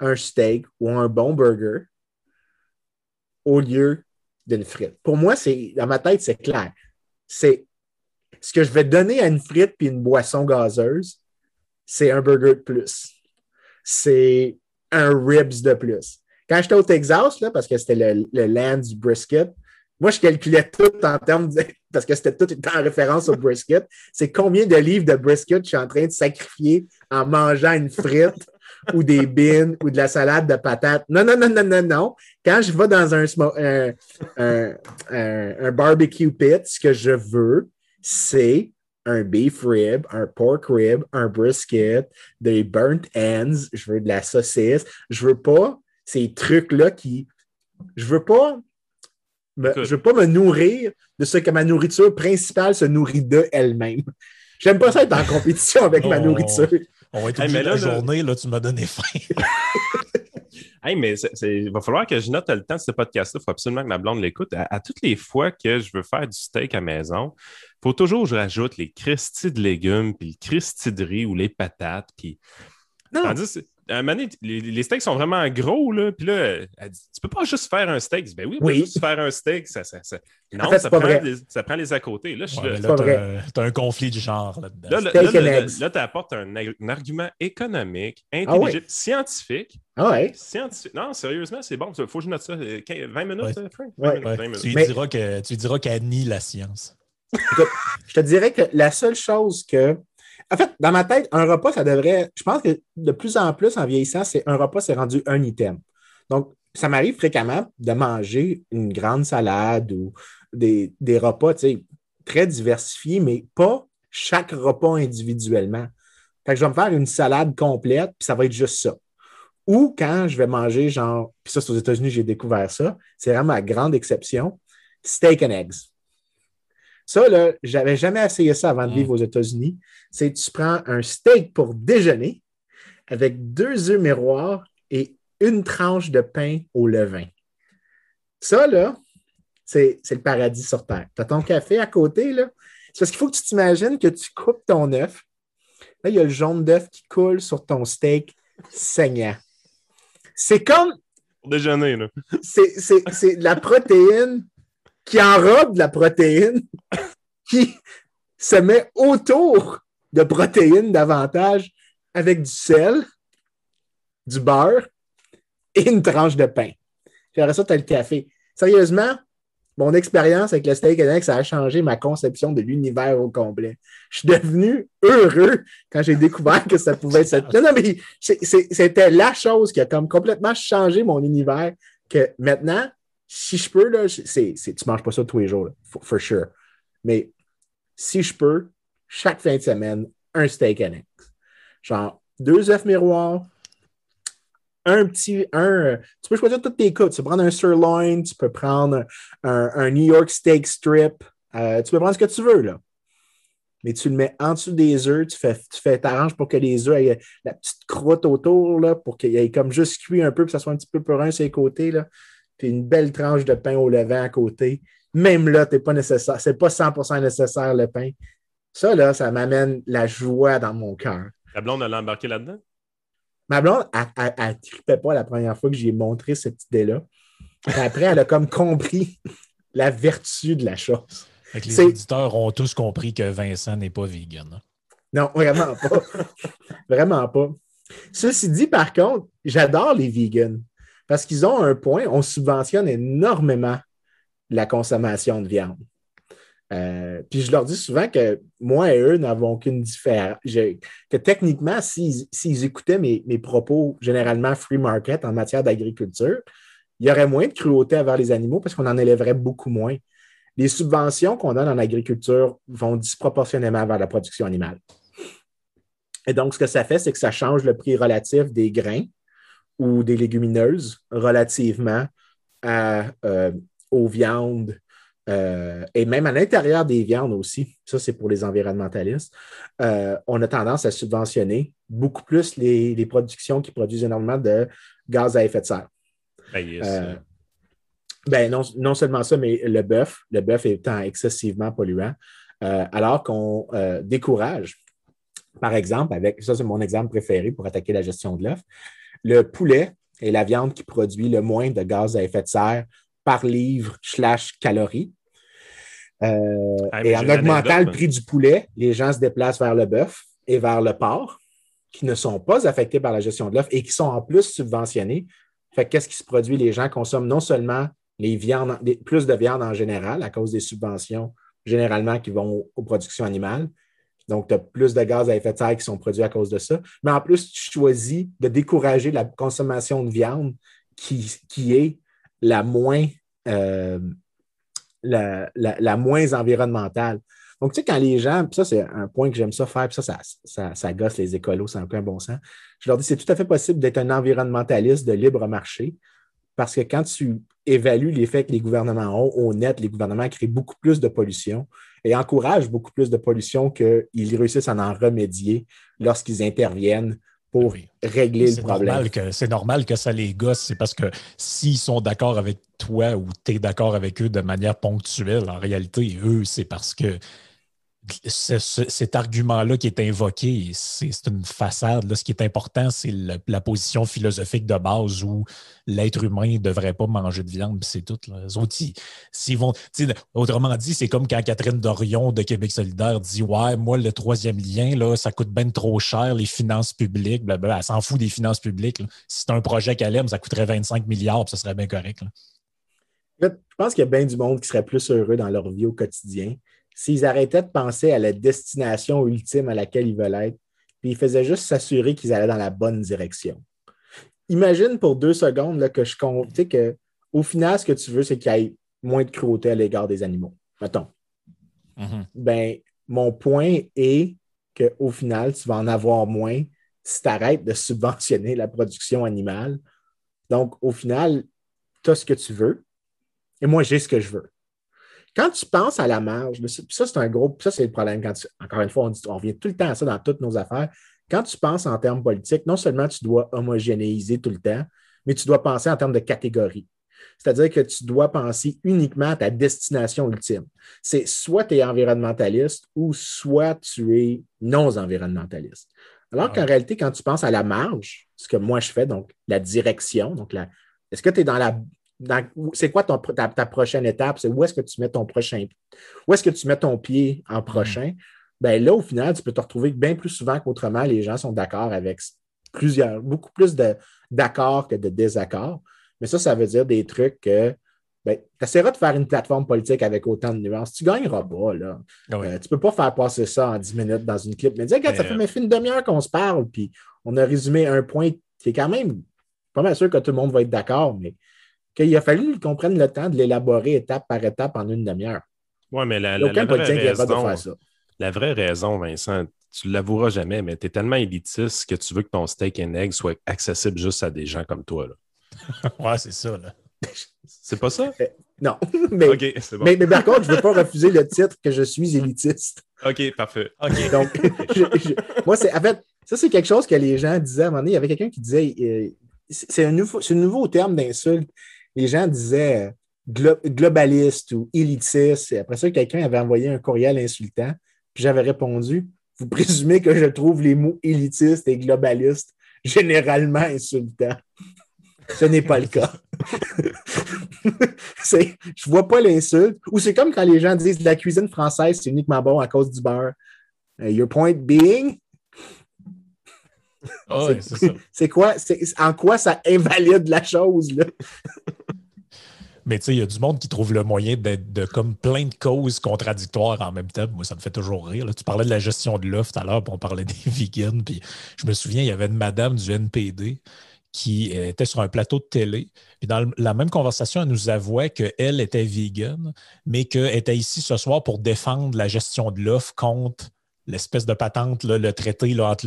un steak ou un bon burger au lieu d'une frite. Pour moi, c'est dans ma tête, c'est clair. C'est ce que je vais donner à une frite puis une boisson gazeuse, c'est un burger de plus. C'est un ribs de plus. Quand j'étais au Texas, là, parce que c'était le, land du brisket, moi, je calculais tout en termes de, parce que c'était tout en référence au brisket. C'est combien de livres de brisket je suis en train de sacrifier en mangeant une frite ou des bines ou de la salade de patates. Non, non, non, non, non, non. Quand je vais dans un, un, un, barbecue pit, ce que je veux, c'est un beef rib, un pork rib, un brisket, des burnt ends, je veux de la saucisse. Je veux pas ces trucs-là qui. Je veux pas. je veux pas me nourrir de ce que ma nourriture principale se nourrit de elle-même. J'aime pas ça être en compétition avec ma nourriture. On va être obligé la journée, là, tu m'as donné faim. hey, mais il va falloir que je note le temps de ce podcast-là. Il faut absolument que ma blonde l'écoute. À, toutes les fois que je veux faire du steak à maison, il faut toujours que je rajoute les cristis de légumes, puis le cristi de riz ou les patates. Puis... Non un moment les, steaks sont vraiment gros, là. Puis là, elle dit Tu peux pas juste faire un steak. Ben oui, oui. juste faire un steak. Ça, ça, ça... Non, ça, prend les, ça, prend les, à côté. Là, ouais, là, tu as, un conflit du genre là-dedans. Là, là, tu apportes un, argument économique, ah intelligent, scientifique. Ah ouais. Scientifique. Non, sérieusement, c'est bon. Il faut que je note ça. 20 euh, minutes, Frank? 20 minutes, 20 minutes. Tu, lui diras que, tu diras qu'elle nie la science. Écoute, je te dirais que la seule chose que en fait, dans ma tête, un repas, ça devrait. Je pense que de plus en plus, en vieillissant, c'est un repas, c'est rendu un item. Donc, ça m'arrive fréquemment de manger une grande salade ou des, des repas très diversifiés, mais pas chaque repas individuellement. Fait que je vais me faire une salade complète, puis ça va être juste ça. Ou quand je vais manger, genre, puis ça, c'est aux États-Unis, j'ai découvert ça, c'est vraiment ma grande exception, steak and eggs. Ça, là, j'avais jamais essayé ça avant de vivre mm. aux États-Unis. C'est tu prends un steak pour déjeuner avec deux œufs miroirs et une tranche de pain au levain. Ça, là, c'est le paradis sur Terre. Tu as ton café à côté, là. C'est parce qu'il faut que tu t'imagines que tu coupes ton œuf. Là, il y a le jaune d'œuf qui coule sur ton steak saignant. C'est comme. Pour déjeuner, là. C'est la protéine qui enrobe de la protéine, qui se met autour de protéines davantage avec du sel, du beurre et une tranche de pain. Après ça, tu le café. Sérieusement, mon expérience avec le steak and ça a changé ma conception de l'univers au complet. Je suis devenu heureux quand j'ai découvert que ça pouvait être... Non, non, mais c'était la chose qui a complètement changé mon univers que maintenant, si je peux, là, tu manges pas ça tous les jours, for, sure. Mais si je peux, chaque fin de semaine, un steak annexe. Genre, deux œufs miroirs, un petit. Un, tu peux choisir toutes tes cuts. Tu peux prendre un sirloin, tu peux prendre un, New York steak strip. Euh, tu peux prendre ce que tu veux, là. Mais tu le mets en dessous des œufs, tu fais, tu fais t'arranges pour que les œufs aient la petite croûte autour, là, pour qu'il y ait comme juste cuit un peu, que ça soit un petit peu purin sur les côtés, là. Puis une belle tranche de pain au levain à côté. Même là, t'es pas nécessaire. C'est pas 100% nécessaire le pain. Ça, là, ça m'amène la joie dans mon cœur. La blonde, elle a embarqué là-dedans? Ma blonde, elle ne tripait pas la première fois que j'ai montré cette idée-là. Après, elle a comme compris la vertu de la chose. les auditeurs ont tous compris que Vincent n'est pas vegan. Hein. Non, vraiment pas. vraiment pas. Ceci dit, par contre, j'adore les vegans parce qu'ils ont un point, on subventionne énormément la consommation de viande. Euh, puis je leur dis souvent que moi et eux n'avons aucune différence. que techniquement, s'ils écoutaient mes, propos généralement free market en matière d'agriculture, il y aurait moins de cruauté envers les animaux parce qu'on en élèverait beaucoup moins. Les subventions qu'on donne en agriculture vont disproportionnellement vers la production animale. Et donc, ce que ça fait, c'est que ça change le prix relatif des grains ou des légumineuses relativement euh, aux viandes euh, et même à l'intérieur des viandes aussi, ça c'est pour les environnementalistes, euh, on a tendance à subventionner beaucoup plus les, productions qui produisent énormément de gaz à effet de serre. Ben, euh, ben non, seulement ça, mais le bœuf, le bœuf étant excessivement polluant, alors qu'on décourage, par exemple, avec, ça c'est mon exemple préféré pour attaquer la gestion de l'œuf, le poulet est la viande qui produit le moins de gaz à effet de serre par livre slash calories. Euh, ah, et en augmentant le prix du poulet, les gens se déplacent vers le bœuf et vers le porc, qui ne sont pas affectés par la gestion de l'œuf et qui sont en plus subventionnés. Fait qu'est-ce qui se produit? Les gens consomment non seulement les viandes, plus de viande en général à cause des subventions généralement qui vont aux productions animales. Donc, tu as plus de gaz à effet de serre qui sont produits à cause de ça. Mais en plus, tu choisis de décourager la consommation de viande qui, qui est la moins, euh, la, moins environnementale. Donc, tu sais, quand les gens, ça, c'est un point que j'aime ça faire, puis ça ça, ça, gosse les écolos, c'est un bon sens. Je leur dis, c'est tout à fait possible d'être un environnementaliste de libre marché parce que quand tu évalues l'effet que les gouvernements ont au net, les gouvernements créent beaucoup plus de pollution et encouragent beaucoup plus de pollution qu'ils réussissent à en remédier lorsqu'ils interviennent pour régler le problème. C'est normal que ça les gosse. C'est parce que s'ils sont d'accord avec toi ou tu es d'accord avec eux de manière ponctuelle, en réalité, eux, c'est parce que cet argument-là qui est invoqué, c'est une façade. Ce qui est important, c'est la position philosophique de base où l'être humain ne devrait pas manger de viande, c'est tout. Les vont. Autrement dit, c'est comme quand Catherine Dorion de Québec solidaire dit Ouais, moi, le troisième lien, là, ça coûte bien trop cher, les finances publiques, blablabla. Elle s'en fout des finances publiques. Si c'est un projet qu'elle aime, ça coûterait 25 milliards, ça serait bien correct. Je pense qu'il y a bien du monde qui serait plus heureux dans leur vie au quotidien s'ils arrêtaient de penser à la destination ultime à laquelle ils veulent être, puis ils faisaient juste s'assurer qu'ils allaient dans la bonne direction. Imagine pour deux secondes là, que je compte, que au final, ce que tu veux, c'est qu'il y ait moins de cruauté à l'égard des animaux. Mettons. Mm-hmm. Ben, mon point est qu'au final, tu vas en avoir moins si tu arrêtes de subventionner la production animale. Donc, au final, tu as ce que tu veux et moi, j'ai ce que je veux. Quand tu penses à la marge, ça, c'est un gros, ça, c'est le problème. Quand encore une fois, on, on revient tout le temps à ça dans toutes nos affaires. Quand tu penses en termes politiques, non seulement tu dois homogénéiser tout le temps, mais tu dois penser en termes de catégories. C'est-à-dire que tu dois penser uniquement à ta destination ultime. C'est soit tu es environnementaliste ou soit tu es non environnementaliste. Alors qu'en réalité, quand tu penses à la marge, ce que moi je fais, donc la direction, donc la, est-ce que tu es dans la c'est quoi ton, ta, prochaine étape? C'est où est-ce que tu mets ton prochain, où est-ce que tu mets ton pied en prochain? Ben là, au final, tu peux te retrouver bien plus souvent qu'autrement, les gens sont d'accord avec plusieurs, beaucoup plus d'accords que de désaccords. Mais ça, ça veut dire des trucs que ben, tu essaieras de faire une plateforme politique avec autant de nuances. Tu ne gagneras pas. Là. Ah euh, tu ne peux pas faire passer ça en 10 minutes dans une clip. Mais dis, regarde, ça fait, fait une demi-heure qu'on se parle, puis on a résumé un point qui est quand même pas mal sûr que tout le monde va être d'accord, mais qu'il a fallu qu'on prenne le temps de l'élaborer étape par étape en une demi-heure. Oui, mais la, vraie raison, la vraie raison, Vincent, tu l'avoueras jamais, mais tu es tellement élitiste que tu veux que ton steak and egg soit accessible juste à des gens comme toi. Là. ouais, c'est ça. Là. C'est pas ça? Euh, non. mais, mais, mais, par contre, je ne veux pas refuser le titre que je suis élitiste. OK, parfait. Donc, moi, c'est en fait, ça, c'est quelque chose que les gens disaient à un moment donné. Il y avait quelqu'un qui disait euh, c'est un, nouveau, un nouveau terme d'insulte. Les gens disaient globaliste ou élitiste. Et après ça, quelqu'un avait envoyé un courriel insultant. Puis j'avais répondu Vous présumez que je trouve les mots élitiste et globaliste généralement insultants. Ce n'est pas le cas. je vois pas l'insulte. Ou c'est comme quand les gens disent la cuisine française, c'est uniquement bon à cause du beurre. Euh, your point being? Ah c'est quoi? En quoi ça invalide la chose? Là? Mais tu sais, il y a du monde qui trouve le moyen d'être de comme plein de causes contradictoires en même temps. Moi, ça me fait toujours rire. Tu parlais de la gestion de l'offre tout à l'heure, puis on parlait des vegans. Puis je me souviens, il y avait une madame du NPD qui était sur un plateau de télé. Puis dans la même conversation, elle nous avouait qu'elle était vegan, mais qu'elle était ici ce soir pour défendre la gestion de l'offre contre l'espèce de patente, le traité là, entre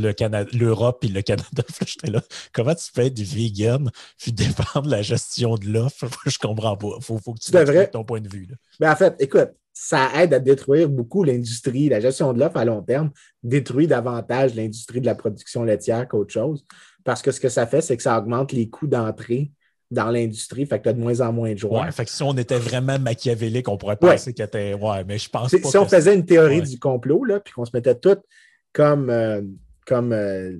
l'Europe et le Canada. J'étais là, comment tu fais du vegan puis défendre la gestion de l'offre? Je comprends pas. Il faut, que tu devrais ton point de vue. Mais en fait, écoute, ça aide à détruire beaucoup l'industrie. La gestion de l'offre à long terme détruit davantage l'industrie de la production laitière qu'autre chose parce que ce que ça fait, c'est que ça augmente les coûts d'entrée dans l'industrie, fait que tu as de moins en moins de joueurs. Ouais, fait que si on était vraiment machiavélique, on pourrait penser qu'il était. Ouais, mais je pense pas. Si on faisait une théorie du complot, là, puis qu'on se mettait tout comme, euh, comme euh,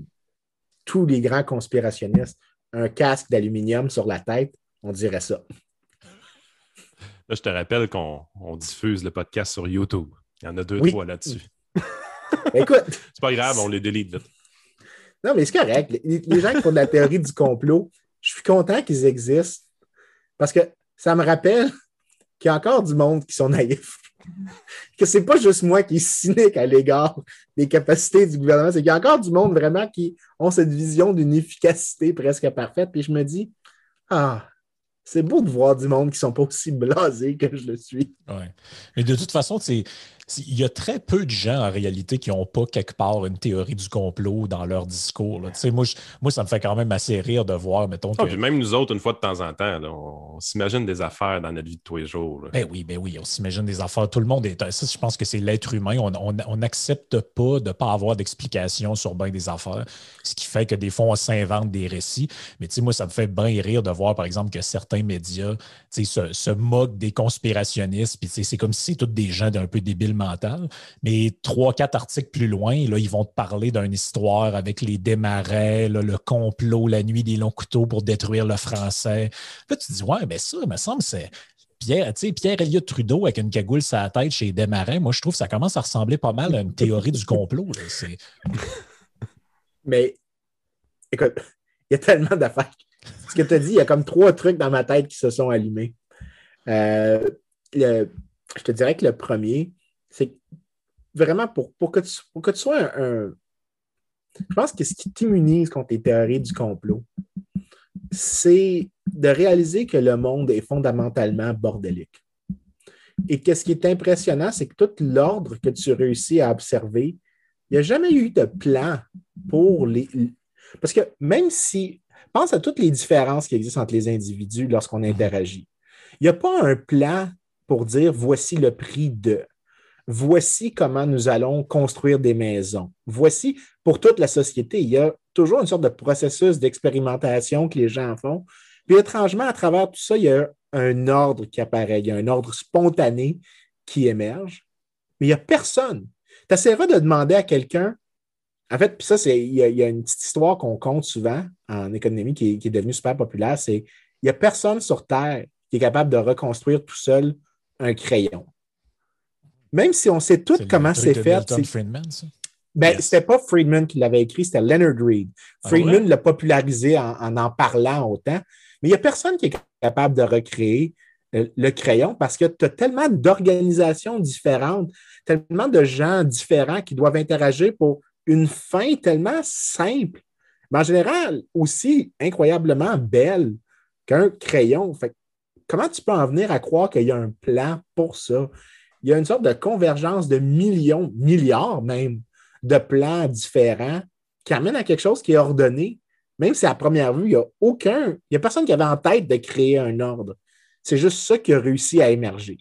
tous les grands conspirationnistes, un casque d'aluminium sur la tête, on dirait ça. Là, je te rappelle qu'on diffuse le podcast sur YouTube. Il y en a deux, trois là-dessus. Écoute. c'est pas grave, on les délite vite. Non, mais c'est correct. Les, gens qui font de la théorie du complot, je suis content qu'ils existent parce que ça me rappelle qu'il y a encore du monde qui sont naïfs. que c'est pas juste moi qui est cynique à l'égard des capacités du gouvernement, c'est qu'il y a encore du monde vraiment qui ont cette vision d'une efficacité presque parfaite. Puis je me dis, ah, c'est beau de voir du monde qui sont pas aussi blasés que je le suis. Ouais. Mais de toute façon, c'est il y a très peu de gens en réalité qui n'ont pas quelque part une théorie du complot dans leur discours. Moi, moi, ça me fait quand même assez rire de voir, mettons. Ah, même nous autres, une fois de temps en temps, on, s'imagine des affaires dans notre vie de tous les jours. Ben oui, ben oui, on s'imagine des affaires. Tout le monde est. Ça, je pense que c'est l'être humain. On n'accepte pas de ne pas avoir d'explication sur bien des affaires, ce qui fait que des fois, on s'invente des récits. Mais moi, ça me fait bien rire de voir, par exemple, que certains médias se, se moquent des conspirationnistes. Puis c'est comme si c'est tous des gens d'un peu débiles mental. Mais trois, quatre articles plus loin, là, ils vont te parler d'une histoire avec les démarrais, le complot, la nuit des longs couteaux pour détruire le français. Là, tu te dis, ouais, mais ça, il me semble, c'est. Pierre, Pierre Elliott Trudeau avec une cagoule sur la tête chez Desmarais, moi, je trouve que ça commence à ressembler pas mal à une théorie du complot. Mais, écoute, il y a tellement d'affaires. Ce que tu as dit, il y a comme trois trucs dans ma tête qui se sont allumés. Euh, je te dirais que le premier, c'est vraiment pour, pour, que tu, que tu sois un, Je pense que ce qui t'immunise contre les théories du complot, c'est de réaliser que le monde est fondamentalement bordélique. Et que ce qui est impressionnant, c'est que tout l'ordre que tu réussis à observer, il n'y a jamais eu de plan pour les. Parce que même si. Pense à toutes les différences qui existent entre les individus lorsqu'on interagit. Il n'y a pas un plan pour dire voici le prix de voici comment nous allons construire des maisons. Voici, pour toute la société, il y a toujours une sorte de processus d'expérimentation que les gens font. Puis étrangement, à travers tout ça, il y a un ordre qui apparaît, il y a un ordre spontané qui émerge, mais il n'y a personne. Tu essaieras de demander à quelqu'un, en fait, puis ça, c'est, il, y a, une petite histoire qu'on compte souvent en économie qui est, devenue super populaire, c'est il n'y a personne sur Terre qui est capable de reconstruire tout seul un crayon. Même si on sait tout comment c'est fait. C'est Friedman, ça? Ben, c'était pas Friedman qui l'avait écrit, c'était Leonard Reed. Ah Friedman l'a popularisé en, en, parlant autant. Mais il n'y a personne qui est capable de recréer euh, le crayon parce que tu as tellement d'organisations différentes, tellement de gens différents qui doivent interagir pour une fin tellement simple, mais en général aussi incroyablement belle qu'un crayon. Fait, comment tu peux en venir à croire qu'il y a un plan pour ça? Il y a une sorte de convergence de millions, milliards même, de plans différents qui amènent à quelque chose qui est ordonné, même si à première vue, il n'y a aucun, il n'y a personne qui avait en tête de créer un ordre. C'est juste ça qui a réussi à émerger.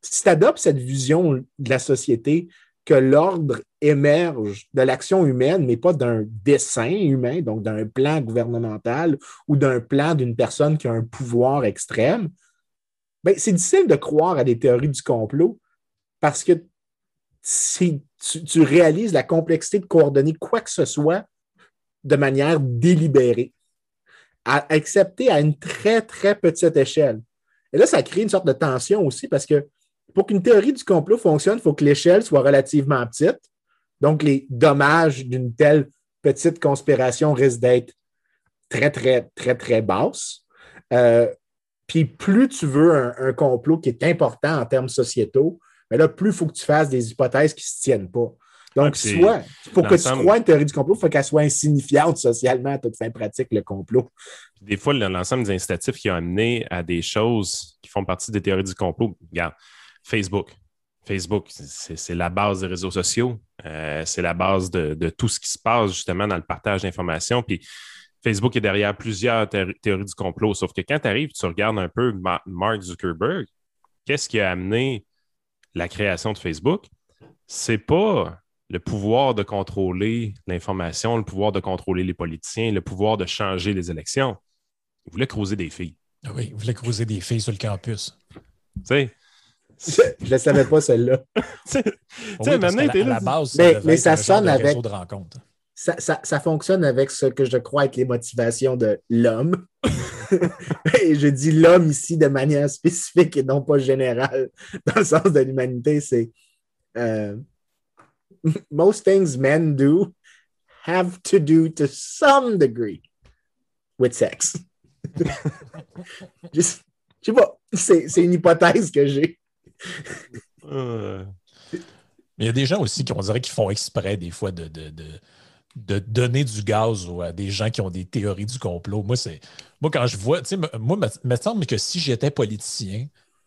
Si tu adoptes cette vision de la société que l'ordre émerge de l'action humaine, mais pas d'un dessin humain, donc d'un plan gouvernemental ou d'un plan d'une personne qui a un pouvoir extrême, ben, c'est difficile de croire à des théories du complot parce que tu, tu réalises la complexité de coordonner quoi que ce soit de manière délibérée, à accepter à une très, très petite échelle. Et là, ça crée une sorte de tension aussi parce que pour qu'une théorie du complot fonctionne, il faut que l'échelle soit relativement petite. Donc, les dommages d'une telle petite conspiration risquent d'être très, très, très, très basses. Euh, puis plus tu veux un, complot qui est important en termes sociétaux, mais là, plus il faut que tu fasses des hypothèses qui ne se tiennent pas. Donc, soit, pour que tu crois une théorie du complot, il faut qu'elle soit insignifiante socialement à toute fin pratique, le complot. Des fois, l'ensemble des incitatifs qui ont amené à des choses qui font partie des théories du complot, regarde, Facebook. Facebook, c'est la base des réseaux sociaux. Euh, c'est la base de, tout ce qui se passe justement dans le partage d'informations. Puis Facebook est derrière plusieurs théories du complot. Sauf que quand tu arrives, tu regardes un peu Mark Zuckerberg, qu'est-ce qui a amené la création de Facebook? C'est pas le pouvoir de contrôler l'information, le pouvoir de contrôler les politiciens, le pouvoir de changer les élections. Il voulait creuser des filles. Ah oui, il voulait creuser des filles sur le campus. Tu sais, je ne savais pas celle-là. tu sais, maintenant, à, la base, mais, ça sonne avec. De rencontre. Ça, ça, ça, fonctionne avec ce que je crois être les motivations de l'homme. et je dis l'homme ici de manière spécifique et non pas générale, dans le sens de l'humanité, c'est euh, most things men do have to do to some degree with sex. je sais pas, c'est une hypothèse que j'ai. Euh. Mais il y a des gens aussi qui, on dirait, qui font exprès des fois de, de, de, donner du gaz à des gens qui ont des théories du complot. Moi, c'est moi quand je vois, tu sais, moi, il me semble que si j'étais politicien,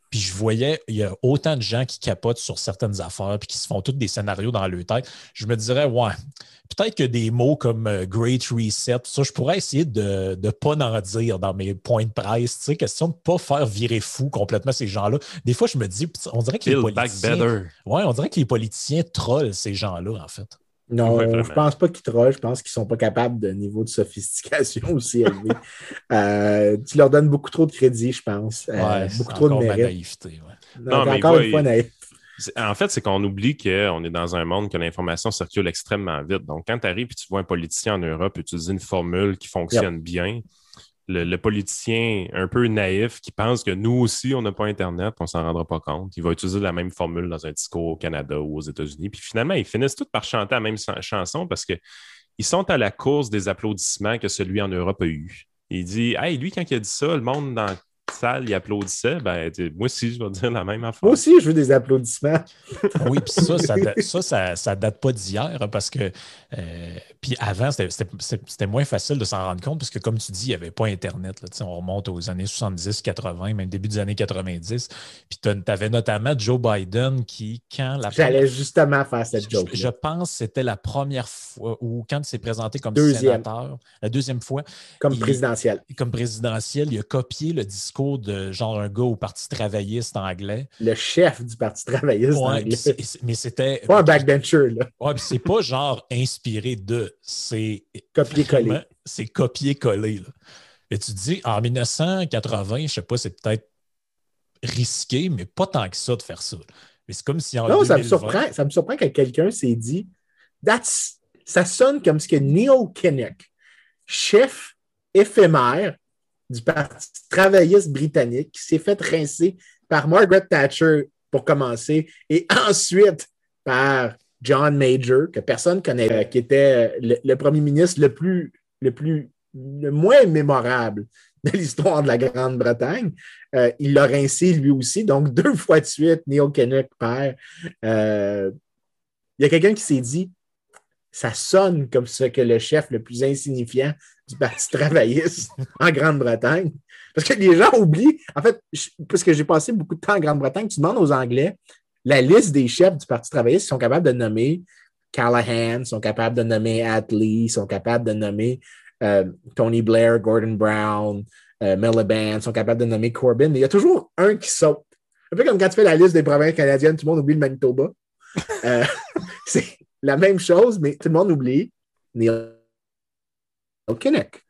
puis je voyais, il y a autant de gens qui capotent sur certaines affaires, puis qui se font tous des scénarios dans leur tête. Je me dirais, ouais, peut-être que des mots comme euh, Great Reset, ça, je pourrais essayer de ne pas en dire dans mes points de presse. Tu sais, question de ne pas faire virer fou complètement ces gens-là. Des fois, je me dis, on dirait que les politiciens. Ouais, on dirait que les politiciens trollent ces gens-là, en fait. Non, je je pense pas qu'ils trollent. Je pense qu'ils sont pas capables de niveau de sophistication aussi élevé. Euh, tu leur donnes beaucoup trop de crédit, je pense. Euh, beaucoup trop de mérite. Non, mais encore une fois naïf. En fait, c'est qu'on oublie qu'on est dans un monde que l'information circule extrêmement vite. Donc, quand tu arrives et tu vois un politicien en Europe utiliser une formule qui fonctionne bien, le, politicien un peu naïf qui pense que nous aussi, on n'a pas Internet, on s'en rendra pas compte. Il va utiliser la même formule dans un discours au Canada ou aux États-Unis. Puis finalement, ils finissent tous par chanter la même chanson parce qu'ils sont à la course des applaudissements que celui en Europe a eu. Il dit Hey, lui, quand il a dit ça, le monde dans salle, il applaudissait, ben, moi aussi, je vais dire la même affaire. Moi aussi, je veux des applaudissements. oui, puis ça, ça, ça, date pas d'hier, hein, parce que, euh, puis avant, c'était moins facile de s'en rendre compte, parce que comme tu dis, il n'y avait pas Internet. Là, on remonte aux années 70, 80, même début des années 90. Puis tu avais notamment Joe Biden qui, quand la. J'allais justement faire cette joke. Je, pense que c'était la première fois, ou quand il s'est présenté comme sénateur, la deuxième fois. Comme présidentiel. Comme présidentiel, il a copié le discours de genre un gars au Parti travailliste anglais. Le chef du Parti travailliste anglais. Mais c'était. Pas un backbencher, là. Ouais, c'est pas genre inspiré de. C'est. Copier-coller. C'est copier-coller, Et tu te dis, en 1980, je sais pas, c'est peut-être risqué, mais pas tant que ça de faire ça. Mais c'est comme si en. Non, ça me surprend, ça me surprend que quelqu'un s'est dit, That's... ça sonne comme ce que Neil Kinnock, chef éphémère du Parti travailliste britannique qui s'est fait rincer par Margaret Thatcher pour commencer et ensuite par John Major, que personne ne connaît, euh, qui était le, premier ministre le plus, le plus, le moins mémorable de l'histoire de la Grande-Bretagne. Euh, il l'a rincé lui aussi, donc deux fois de suite, Neil Kinnock perd. Euh, il y a quelqu'un qui s'est dit ça sonne comme ce que le chef le plus insignifiant du Parti travailliste en Grande-Bretagne. Parce que les gens oublient, en fait, parce que j'ai passé beaucoup de temps en Grande-Bretagne, tu demandes aux Anglais la liste des chefs du Parti travailliste qui sont capables de nommer Callahan, sont capables de nommer Atley, sont capables de nommer euh, Tony Blair, Gordon Brown, euh, Miliband, sont capables de nommer Corbyn, il y a toujours un qui saute. Un peu comme quand tu fais la liste des provinces canadiennes, tout le monde oublie le Manitoba. Euh, c'est la même chose, mais tout le monde oublie Neil Kinnock.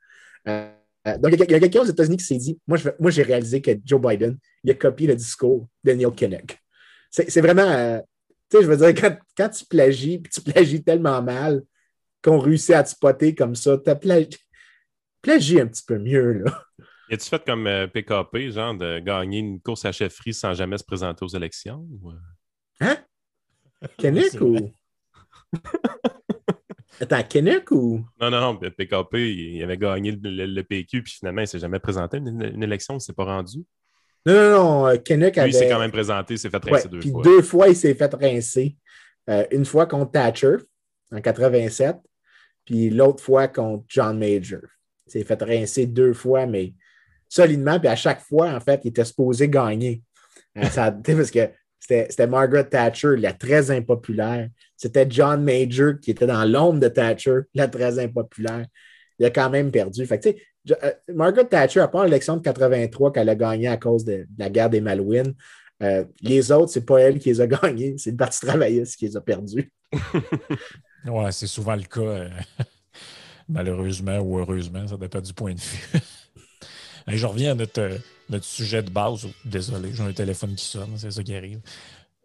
Euh, donc, il y a, quelqu'un aux États-Unis qui s'est dit Moi, moi j'ai réalisé que Joe Biden, il a copié le discours de Neil Kinnock. C'est vraiment. Euh, tu sais, je veux dire, quand, quand tu plagies, puis tu plagies tellement mal qu'on réussit à te spotter comme ça, tu plagié, plagié un petit peu mieux, là. Y a-tu fait comme PKP, euh, genre de gagner une course à chefferie sans jamais se présenter aux élections? Ou... Hein? Kennick ou? Attends, Kennick ou? Non, non, non. PKP, il avait gagné le, PQ, puis finalement, il ne s'est jamais présenté une, une élection, il ne s'est pas rendu. Non, non, non. Euh, Kennick avait. Lui, il s'est quand même présenté, il s'est fait rincer deux fois. Deux fois, il s'est fait rincer. Euh, une fois contre Thatcher en 87, puis l'autre fois contre John Major. Il s'est fait rincer deux fois, mais solidement. Puis à chaque fois, en fait, il était supposé gagner. Euh, ça, parce que c'était Margaret Thatcher, la très impopulaire. C'était John Major qui était dans l'ombre de Thatcher, la très impopulaire. Il a quand même perdu. Fait que, euh, Margaret Thatcher, à part l'élection de 83 qu'elle a gagné à cause de, la guerre des Malouines, euh, les autres, c'est pas elle qui les a gagnés, c'est le Parti travailliste qui les a perdus. ouais, c'est souvent le cas, malheureusement ou heureusement, ça dépend du point de vue je reviens à notre, notre sujet de base. Désolé, j'ai un téléphone qui sonne, c'est ça qui arrive.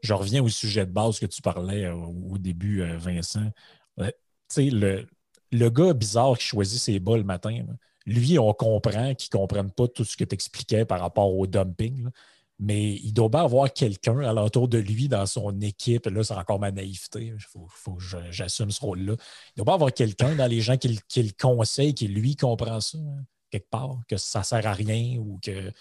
Je reviens au sujet de base que tu parlais euh, au début, euh, Vincent. tu sais, le, le gars bizarre qui choisit ses bas le matin, lui, on comprend qu'il ne comprenne pas tout ce que tu expliquais par rapport au dumping. mais il doit bien avoir quelqu'un alentour de lui dans son équipe. Là, c'est encore ma naïveté. Il faut, que j'assume ce rôle-là. Il doit bien avoir quelqu'un dans les gens qui, le conseillent, qui lui comprend ça. Hein quelque part, que ça ne sert à rien ou que.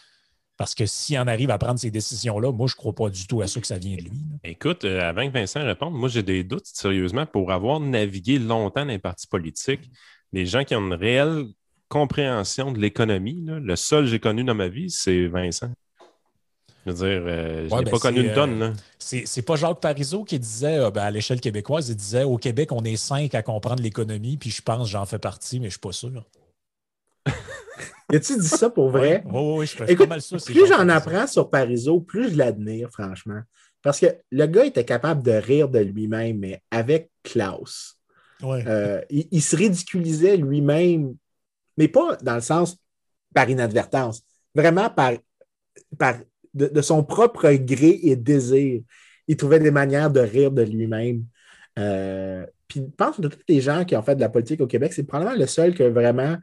Parce que si on arrive à prendre ces décisions-là, moi, je ne crois pas du tout à ça que ça vient de lui. Écoute, euh, avant que Vincent réponde, moi, j'ai des doutes, sérieusement, pour avoir navigué longtemps dans les partis politiques, les gens qui ont une réelle compréhension de l'économie, le seul que j'ai connu dans ma vie, c'est Vincent. Je veux dire, euh, je n'ai ben, pas connu une tonne. Euh, c'est pas Jacques Parizeau qui disait, ben, à l'échelle québécoise, il disait au Québec, on est cinq à comprendre l'économie, puis je pense j'en fais partie, mais je ne suis pas sûr. As-tu dit ça pour vrai? Oui, oui, je Écoute, mal ça. Plus j'en apprends sur Parizeau, plus je l'admire, franchement. Parce que le gars était capable de rire de lui-même, mais avec Klaus. Euh, il, se ridiculisait lui-même, mais pas dans le sens par inadvertance, vraiment par, par de, son propre gré et désir. Il trouvait des manières de rire de lui-même. Euh, puis je pense que de tous les gens qui ont fait de la politique au Québec, c'est probablement le seul que vraiment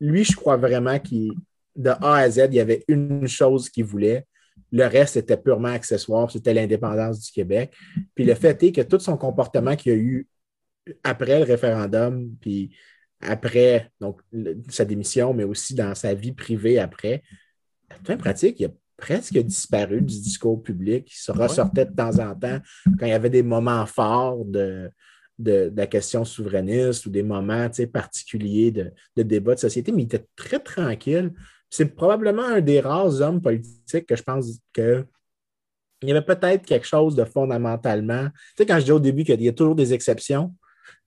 lui, je crois vraiment qu'il, de A à Z, il y avait une chose qu'il voulait. Le reste était purement accessoire, c'était l'indépendance du Québec. Puis le fait est que tout son comportement qu'il a eu après le référendum, puis après donc, sa démission, mais aussi dans sa vie privée après, en pratique, il a presque disparu du discours public. Il se ressortait de temps en temps quand il y avait des moments forts de, de, la question souverainiste ou des moments particuliers de, débat de société, mais il était très tranquille. C'est probablement un des rares hommes politiques que je pense que il y avait peut-être quelque chose de fondamentalement. Tu sais, quand je dis au début qu'il y a toujours des exceptions,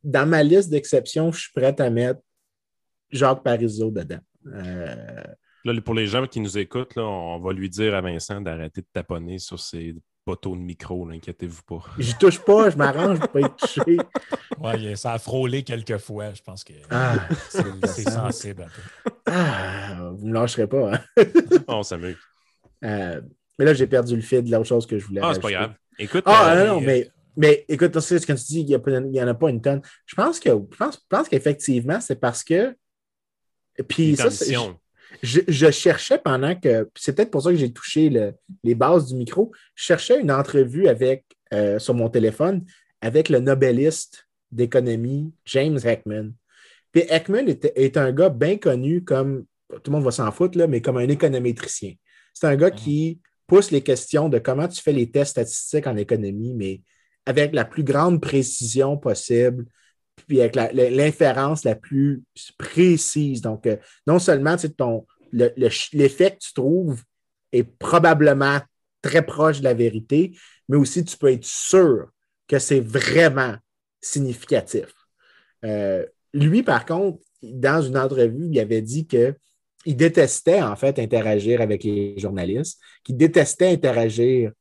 dans ma liste d'exceptions, je suis prêt à mettre Jacques Parizeau dedans. Euh, pour les gens qui nous écoutent, on va lui dire à Vincent d'arrêter de taponner sur ses poteau de micro, inquiétez-vous pas. Je touche pas, je m'arrange pour pas être touché. Oui, ça a frôlé quelques fois, je pense que ah, c'est sensible. Ah, vous ne me lâcherez pas. Hein? on s'amuse. Euh, mais là, j'ai perdu le fil de l'autre chose que je voulais. Ah, c'est pas grave. Écoute. Ah, non, non, mais, mais écoute, quand tu dis qu'il n'y en a pas une tonne, je pense que je pense, pense qu'effectivement, c'est parce que. Puis ça, je, cherchais pendant que. C'est peut-être pour ça que j'ai touché les bases du micro. Je cherchais une entrevue avec, euh, sur mon téléphone avec le nobeliste d'économie, James Heckman. Puis Heckman est, un gars bien connu comme, tout le monde va s'en foutre, là, mais comme un économétricien. C'est un gars qui pousse les questions de comment tu fais les tests statistiques en économie, mais avec la plus grande précision possible, puis avec l'inférence la, plus précise. Donc, euh, non seulement ton, l'effet que tu trouves est probablement très proche de la vérité, mais aussi tu peux être sûr que c'est vraiment significatif. Euh, lui, par contre, dans une entrevue, il avait dit qu'il détestait en fait interagir avec les journalistes, qu'il détestait interagir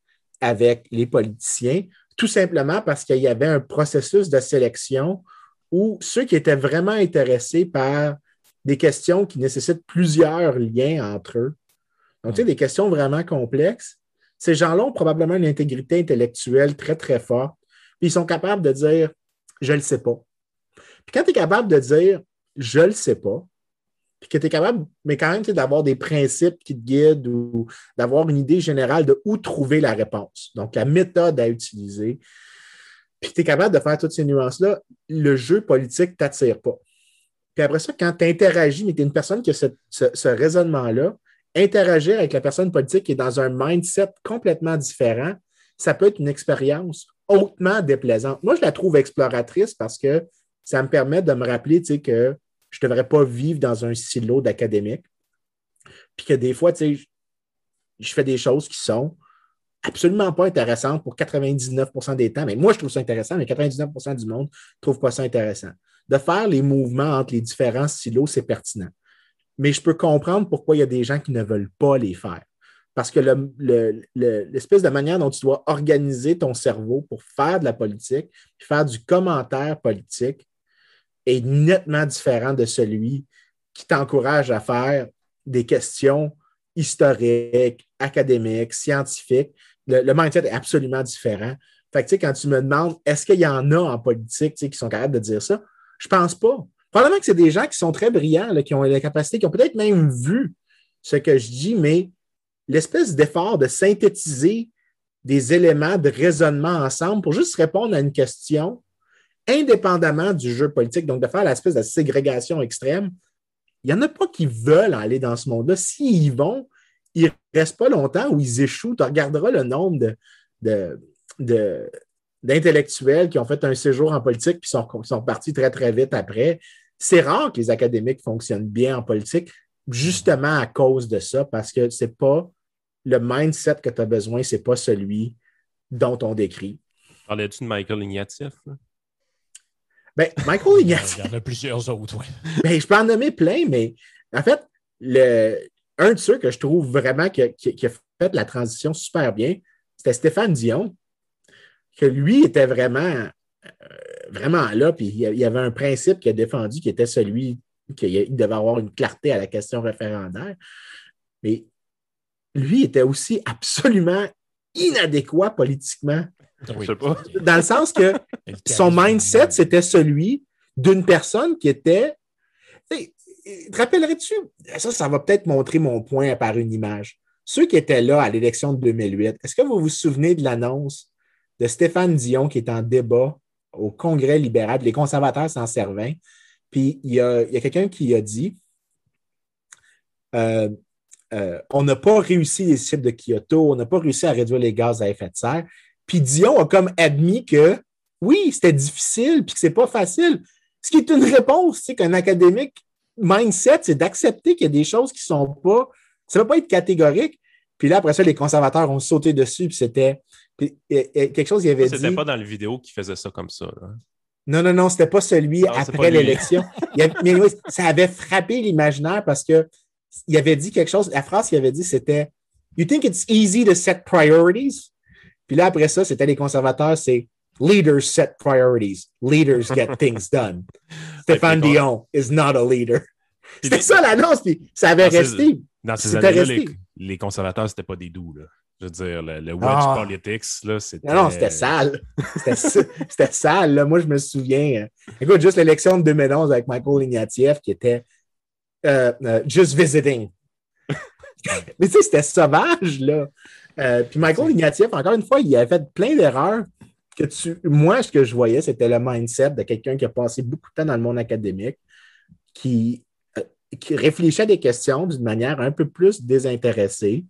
avec les politiciens, tout simplement parce qu'il y avait un processus de sélection où ceux qui étaient vraiment intéressés par des questions qui nécessitent plusieurs liens entre eux, donc tu sais, des questions vraiment complexes, ces gens-là ont probablement une intégrité intellectuelle très, très forte. Puis ils sont capables de dire je ne le sais pas. Puis quand tu es capable de dire je ne le sais pas, puis que tu es capable, mais quand même, d'avoir des principes qui te guident ou d'avoir une idée générale de où trouver la réponse. Donc, la méthode à utiliser. Puis tu es capable de faire toutes ces nuances-là, le jeu politique ne t'attire pas. Puis après ça, quand tu interagis, mais tu es une personne qui a ce, raisonnement-là, interagir avec la personne politique qui est dans un mindset complètement différent, ça peut être une expérience hautement déplaisante. Moi, je la trouve exploratrice parce que ça me permet de me rappeler que je ne devrais pas vivre dans un silo d'académique. Puis que des fois, je fais des choses qui sont absolument pas intéressantes pour 99% des temps. Mais moi, je trouve ça intéressant, mais 99% du monde ne trouve pas ça intéressant. De faire les mouvements entre les différents silos, c'est pertinent. Mais je peux comprendre pourquoi il y a des gens qui ne veulent pas les faire. Parce que l'espèce de manière dont tu dois organiser ton cerveau pour faire de la politique, faire du commentaire politique, est nettement différent de celui qui t'encourage à faire des questions historiques, académiques, scientifiques. Le, mindset est absolument différent. Fait que, quand tu me demandes, est-ce qu'il y en a en politique qui sont capables de dire ça? Je pense pas. Probablement que c'est des gens qui sont très brillants, qui ont la capacité, qui ont peut-être même vu ce que je dis, mais l'espèce d'effort de synthétiser des éléments de raisonnement ensemble pour juste répondre à une question indépendamment du jeu politique, donc de faire l'espèce de ségrégation extrême, il n'y en a pas qui veulent aller dans ce monde-là. S'ils y vont, ils ne restent pas longtemps ou ils échouent. Tu regarderas le nombre de, d'intellectuels qui ont fait un séjour en politique puis sont, sont partis très, très vite après. C'est rare que les académiques fonctionnent bien en politique, justement à cause de ça, parce que ce n'est pas le mindset que tu as besoin, ce n'est pas celui dont on décrit. Parlais-tu de Michael Ignatieff? Ben, Michael Ignatieff. Il y en a plusieurs autres, oui. Ben, je peux en nommer plein, mais en fait, le, un de ceux que je trouve vraiment qui a, fait la transition super bien, c'était Stéphane Dion, que lui était vraiment, euh, vraiment là, puis il y avait un principe qu'il a défendu qui était celui qu'il devait avoir une clarté à la question référendaire. Mais lui était aussi absolument inadéquat politiquement. Dans le sens que son mindset, c'était celui d'une personne qui était. Te rappellerais-tu, ça, ça va peut-être montrer mon point par une image. Ceux qui étaient là à l'élection de 2008, est-ce que vous vous souvenez de l'annonce de Stéphane Dion qui est en débat au Congrès libéral, les conservateurs s'en servaient, puis il y a, quelqu'un qui a dit euh, euh, on n'a pas réussi les cibles de Kyoto, on n'a pas réussi à réduire les gaz à effet de serre. Puis Dion a comme admis que oui, c'était difficile, puis que c'est pas facile. Ce qui est une réponse, c'est qu'un académique mindset, c'est d'accepter qu'il y a des choses qui sont pas, ça ne va pas être catégorique. Puis là, après ça, les conservateurs ont sauté dessus, puis c'était quelque chose qu'il avait dit. C'était pas dans la vidéo qui faisait ça comme ça. Non, non, non, c'était pas celui après l'élection. mais ça avait frappé l'imaginaire parce que il avait dit quelque chose. La phrase qu'il avait dit, c'était You think it's easy to set priorities? Puis là, après ça, c'était les conservateurs, c'est Leaders set priorities. Leaders get things done. Stéphane Dion is not a leader. C'était ça l'annonce, puis ça avait resté. Dans ces années-là, les, les, conservateurs, c'était pas des doux. Là. Je veux dire, le, wedge ah. politics, là, c'était. Non, non, c'était sale. C'était sale. Là. Moi, je me souviens. Euh, écoute, juste l'élection de 2011 avec Michael Ignatieff qui était euh, euh, just visiting. Mais tu sais, c'était sauvage, là. Euh, puis Michael Ignatieff, encore une fois, il a fait plein d'erreurs que tu. Moi, ce que je voyais, c'était le mindset de quelqu'un qui a passé beaucoup de temps dans le monde académique, qui, qui réfléchit à des questions d'une manière un peu plus désintéressée.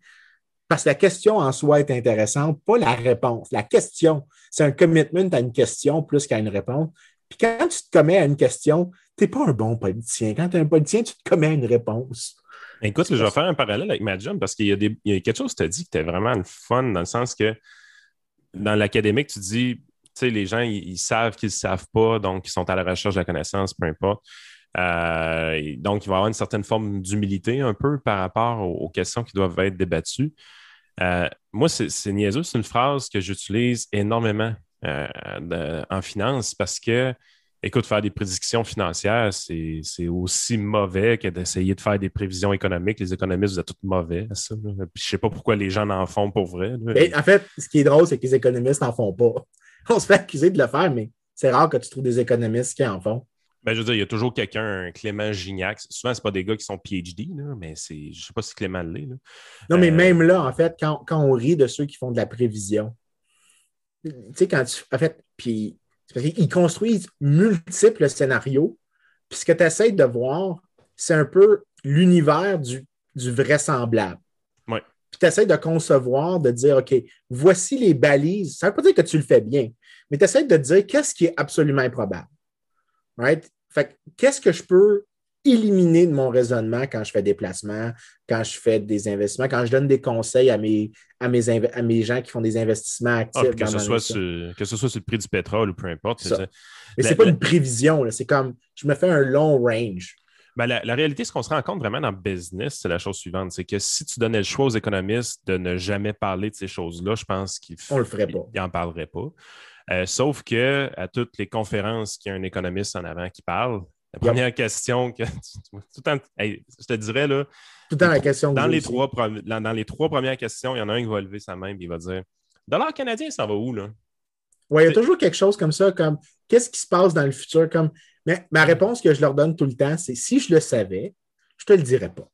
Parce que la question en soi est intéressante, pas la réponse. La question, c'est un commitment à une question plus qu'à une réponse. Puis quand tu te commets à une question, tu n'es pas un bon politicien. Quand tu es un politicien, tu te commets à une réponse. Écoute, je vais faire un parallèle avec ma job parce qu'il y, a quelque chose que tu as dit qui était vraiment le fun dans le sens que dans l'académique, tu dis les gens, ils, savent qu'ils ne savent pas, donc ils sont à la recherche de la connaissance, peu importe. Euh, donc, il va y avoir une certaine forme d'humilité un peu par rapport aux, questions qui doivent être débattues. Euh, moi, c'est niaiseux, c'est une phrase que j'utilise énormément euh, en finance parce que, écoute, faire des prédictions financières, c'est aussi mauvais que d'essayer de faire des prévisions économiques. Les économistes, vous êtes tous mauvais à ça. Je ne sais pas pourquoi les gens en font pour vrai. en fait, ce qui est drôle, c'est que les économistes n'en font pas. on se fait accuser de le faire, mais c'est rare que tu trouves des économistes qui en font. Ben, je veux dire, il y a toujours quelqu'un, un Clément Gignac. Souvent, ce pas des gars qui sont PhD, mais c'est, je ne sais pas si Clément l'est. Non, mais euh, même là, en fait, quand, on rit de ceux qui font de la prévision, tu sais, quand tu. En fait, puis. Parce qu'ils construisent multiples scénarios. Puis ce que tu essaies de voir, c'est un peu l'univers du, du vraisemblable. Ouais. Puis tu essaies de concevoir, de dire, OK, voici les balises. Ça ne veut pas dire que tu le fais bien, mais tu essaies de dire qu'est-ce qui est absolument improbable. Right? Fait qu'est-ce que je peux éliminer de mon raisonnement quand je fais des placements, quand je fais des investissements, quand je donne des conseils à mes, à mes, à mes gens qui font des investissements ah, actifs. que, ce soit sur, que ce soit sur le prix du pétrole ou peu importe. Mais ce n'est pas une prévision, c'est comme je me fais un long range. Ben, la, la, réalité, ce qu'on se rend compte vraiment dans le business, c'est la chose suivante c'est que si tu donnais le choix aux économistes de ne jamais parler de ces choses-là, je pense qu'ils n'en parleraient pas. Euh, sauf que à toutes les conférences qu'il y a un économiste en avant qui parle, la première question que tout temps, je te dirais là. Tout le temps la question. Dans les, trois, dans, les trois premières questions, il y en a un qui va lever sa main et il va dire Dollar canadien, ça va où là? Oui, il y a toujours quelque chose comme ça, comme qu'est-ce qui se passe dans le futur? Comme, mais ma réponse que je leur donne tout le temps, c'est si je le savais, je ne te le dirais pas.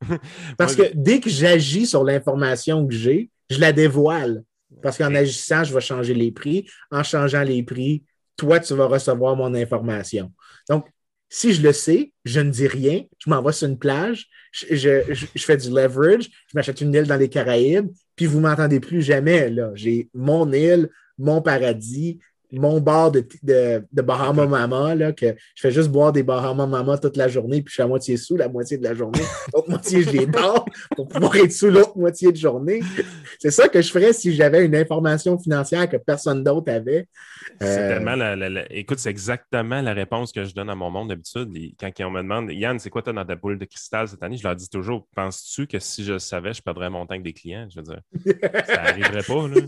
Parce que dès que j'agis sur l'information que j'ai, je la dévoile. Parce qu'en agissant, je vais changer les prix. En changeant les prix, toi, tu vas recevoir mon information. Donc, si je le sais, je ne dis rien, je m'en vais sur une plage, je, fais du leverage, je m'achète une île dans les Caraïbes, puis vous m'entendez plus jamais. J'ai mon île, mon paradis, mon bar de, de, de Bahama Mama, là, que je fais juste boire des Bahama Mama toute la journée, puis je suis à moitié sous la moitié de la journée. L'autre moitié, je les dors pour pouvoir être sous l'autre moitié de journée. C'est ça que je ferais si j'avais une information financière que personne d'autre avait. C'est euh, tellement la, Écoute, c'est exactement la réponse que je donne à mon monde d'habitude. Quand on me demande Yann, c'est quoi tu as dans ta boule de cristal cette année? Je leur dis toujours Penses-tu que si je le savais, je perdrais mon temps avec des clients? Je veux dire, ça n'arriverait pas, là.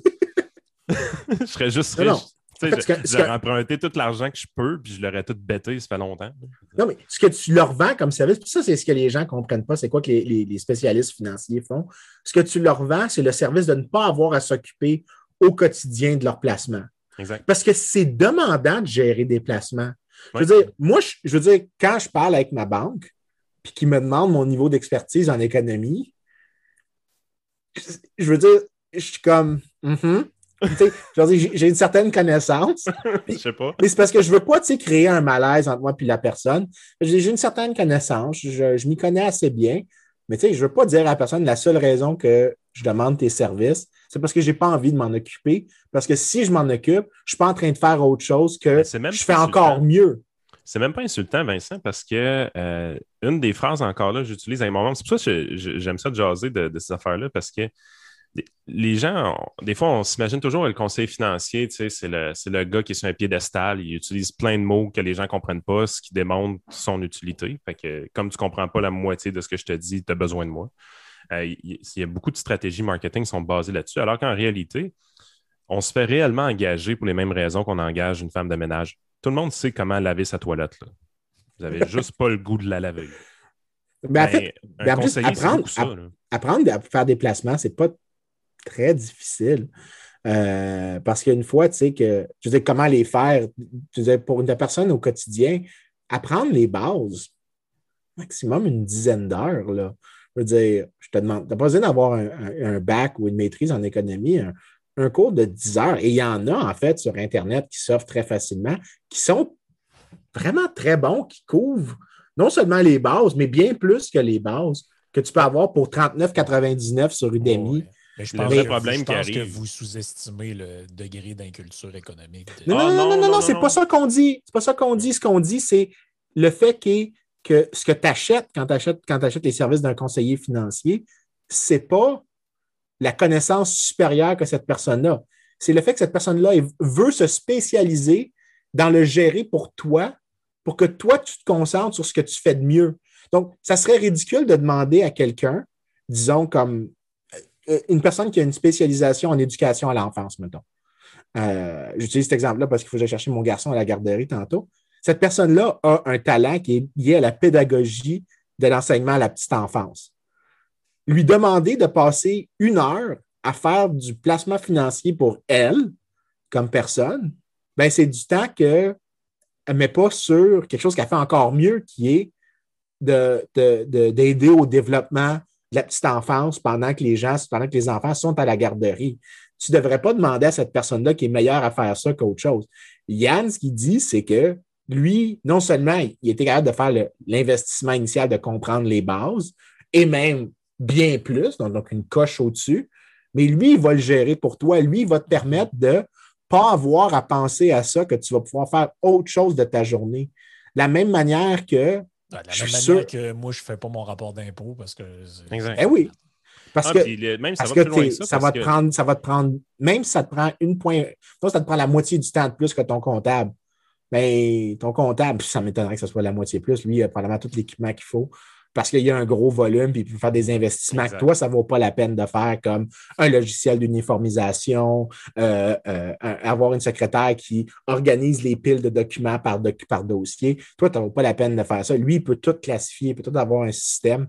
je serais juste riche. J'aurais emprunté tout l'argent que je peux, puis je l'aurais tout bêté, ça fait longtemps. Non, mais ce que tu leur vends comme service, ça, c'est ce que les gens ne comprennent pas, c'est quoi que les, spécialistes financiers font. Ce que tu leur vends, c'est le service de ne pas avoir à s'occuper au quotidien de leur placement. Exact. Parce que c'est demandant de gérer des placements. Je veux dire, moi, je, veux dire, quand je parle avec ma banque, puis qu'ils me demandent mon niveau d'expertise en économie, je veux dire, je suis comme, mm-hmm j'ai une certaine connaissance. Je sais pas. Mais c'est parce que je veux pas créer un malaise entre moi et la personne. J'ai une certaine connaissance, je, m'y connais assez bien. Mais je ne veux pas dire à la personne la seule raison que je demande tes services, c'est parce que je n'ai pas envie de m'en occuper. Parce que si je m'en occupe, je ne suis pas en train de faire autre chose que je fais encore mieux. C'est même pas insultant, Vincent, parce que euh, une des phrases encore là, j'utilise à un moment. C'est pour ça que j'aime ça de jaser de, de ces affaires-là, parce que les gens, des fois, on s'imagine toujours le conseil financier, c'est le, le, gars qui est sur un piédestal, il utilise plein de mots que les gens ne comprennent pas, ce qui démontre son utilité. Fait que, comme tu ne comprends pas la moitié de ce que je te dis, tu as besoin de moi. Euh, il, y a beaucoup de stratégies marketing qui sont basées là-dessus, alors qu'en réalité, on se fait réellement engager pour les mêmes raisons qu'on engage une femme de ménage. Tout le monde sait comment laver sa toilette. Vous n'avez juste pas le goût de la laver. Mais en ben, fait, apprendre, apprendre à faire des placements, c'est pas très difficile. Euh, parce qu'une fois, tu sais, que, je veux comment les faire, tu sais, pour une personne au quotidien, apprendre les bases, maximum une dizaine d'heures, là. Je veux dire, je te demande, tu n'as pas besoin d'avoir un, bac ou une maîtrise en économie, un, cours de 10 heures. Et il y en a, en fait, sur Internet qui s'offrent très facilement, qui sont vraiment très bons, qui couvrent non seulement les bases, mais bien plus que les bases que tu peux avoir pour 39,99 sur Udemy je pense, le problème que vous sous-estimez le degré d'inculture économique. Non, non, non, non, non, c'est pas ça qu'on dit. C'est pas ça qu'on dit. Ce qu'on dit, c'est le fait que ce que tu achètes quand tu achètes, quand achètes les services d'un conseiller financier, c'est pas la connaissance supérieure que cette personne a. c'est le fait que cette personne-là veut se spécialiser dans le gérer pour toi, pour que toi, tu te concentres sur ce que tu fais de mieux. Donc, ça serait ridicule de demander à quelqu'un, disons comme une personne qui a une spécialisation en éducation à l'enfance, mettons. Euh, j'utilise cet exemple-là parce qu'il faut que chercher mon garçon à la garderie tantôt. Cette personne-là a un talent qui est lié à la pédagogie de l'enseignement à la petite enfance. Lui demander de passer une heure à faire du placement financier pour elle, comme personne, ben c'est du temps qu'elle ne met pas sur quelque chose qu'elle fait encore mieux, qui est d'aider de, au développement la petite enfance pendant que les gens, pendant que les enfants sont à la garderie. Tu ne devrais pas demander à cette personne-là qui est meilleure à faire ça qu'autre chose. Yann, ce qu'il dit, c'est que lui, non seulement il était capable de faire l'investissement initial de comprendre les bases, et même bien plus, donc, une coche au-dessus, mais lui, il va le gérer pour toi. Lui, il va te permettre de pas avoir à penser à ça, que tu vas pouvoir faire autre chose de ta journée. De la même manière que. De la même manière que moi, je ne fais pas mon rapport d'impôt parce que. Exact. Eh oui. Parce ah, que, même, ça, va, ça, va te prendre, ça va te prendre, même si ça te prend une point, ça te prend la moitié du temps de plus que ton comptable. Mais ton comptable, ça m'étonnerait que ce soit la moitié plus. Lui, il a probablement tout l'équipement qu'il faut parce qu'il y a un gros volume, puis il peut faire des investissements que toi, ça ne vaut pas la peine de faire comme un logiciel d'uniformisation, euh, euh, avoir une secrétaire qui organise les piles de documents par, par dossier. Toi, ça ne vaut pas la peine de faire ça. Lui, il peut tout classifier, il peut tout avoir un système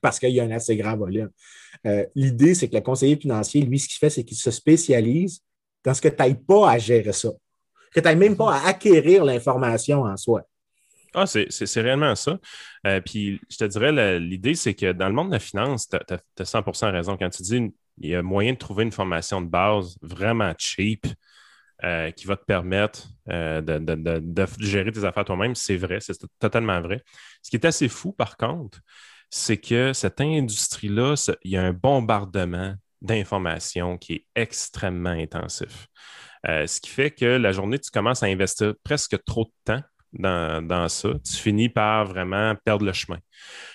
parce qu'il y a un assez grand volume. Euh, l'idée, c'est que le conseiller financier, lui, ce qu'il fait, c'est qu'il se spécialise dans ce que tu n'ailles pas à gérer ça, que tu n'ailles même pas à acquérir l'information en soi. Ah, c'est réellement ça. Euh, puis je te dirais, l'idée, c'est que dans le monde de la finance, tu as, 100 raison. Quand tu dis il y a moyen de trouver une formation de base vraiment cheap euh, qui va te permettre euh, de, gérer tes affaires toi-même, c'est vrai, c'est totalement vrai. Ce qui est assez fou, par contre, c'est que cette industrie-là, il y a un bombardement d'informations qui est extrêmement intensif. ce qui fait que la journée, tu commences à investir presque trop de temps dans, ça, tu finis par vraiment perdre le chemin.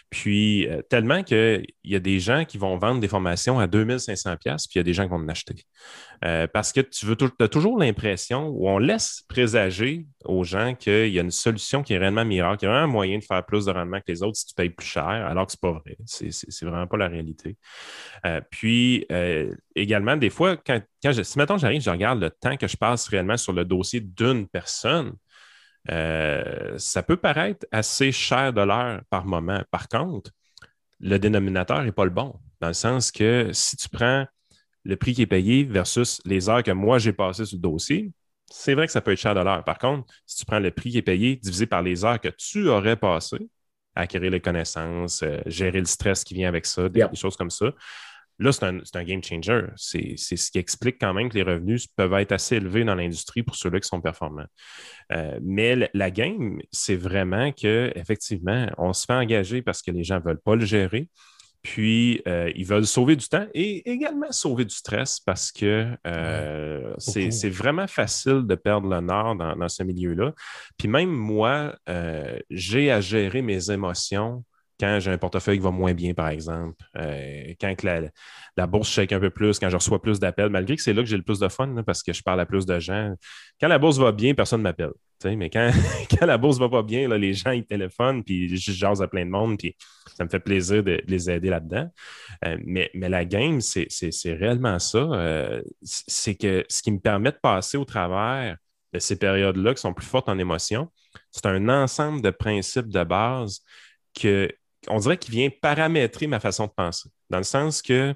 Puis, euh, tellement qu'il y a des gens qui vont vendre des formations à 2500$, puis il y a des gens qui vont en acheter. Euh, parce que tu veux as toujours l'impression, ou on laisse présager aux gens qu'il y a une solution qui est réellement miracle, qu'il y a un moyen de faire plus de rendement que les autres si tu payes plus cher, alors que ce n'est pas vrai. C'est vraiment pas la réalité. Euh, puis, également, des fois, quand, quand je, si maintenant j'arrive, je regarde le temps que je passe réellement sur le dossier d'une personne, euh, ça peut paraître assez cher de l'heure par moment. Par contre, le dénominateur n'est pas le bon, dans le sens que si tu prends le prix qui est payé versus les heures que moi j'ai passées sur le dossier, c'est vrai que ça peut être cher de l'heure. Par contre, si tu prends le prix qui est payé divisé par les heures que tu aurais passées acquérir les connaissances, euh, gérer le stress qui vient avec ça, des choses comme ça, Là, c'est un, game changer. C'est ce qui explique quand même que les revenus peuvent être assez élevés dans l'industrie pour ceux-là qui sont performants. Euh, mais la game, c'est vraiment qu'effectivement, on se fait engager parce que les gens ne veulent pas le gérer. Puis, euh, ils veulent sauver du temps et également sauver du stress parce que euh, c'est vraiment facile de perdre l'honneur dans, dans, ce milieu-là. Puis même moi, j'ai à gérer mes émotions quand j'ai un portefeuille qui va moins bien, par exemple, euh, quand la, bourse shake un peu plus, quand je reçois plus d'appels, malgré que c'est là que j'ai le plus de fun, parce que je parle à plus de gens. Quand la bourse va bien, personne ne m'appelle. Mais quand, quand la bourse va pas bien, les gens, ils téléphonent, puis je jase à plein de monde, puis ça me fait plaisir de, les aider là-dedans. Euh, mais, mais, la game, c'est réellement ça. Euh, c'est que ce qui me permet de passer au travers de ces périodes-là qui sont plus fortes en émotion, c'est un ensemble de principes de base que, on dirait qu'il vient paramétrer ma façon de penser. Dans le sens que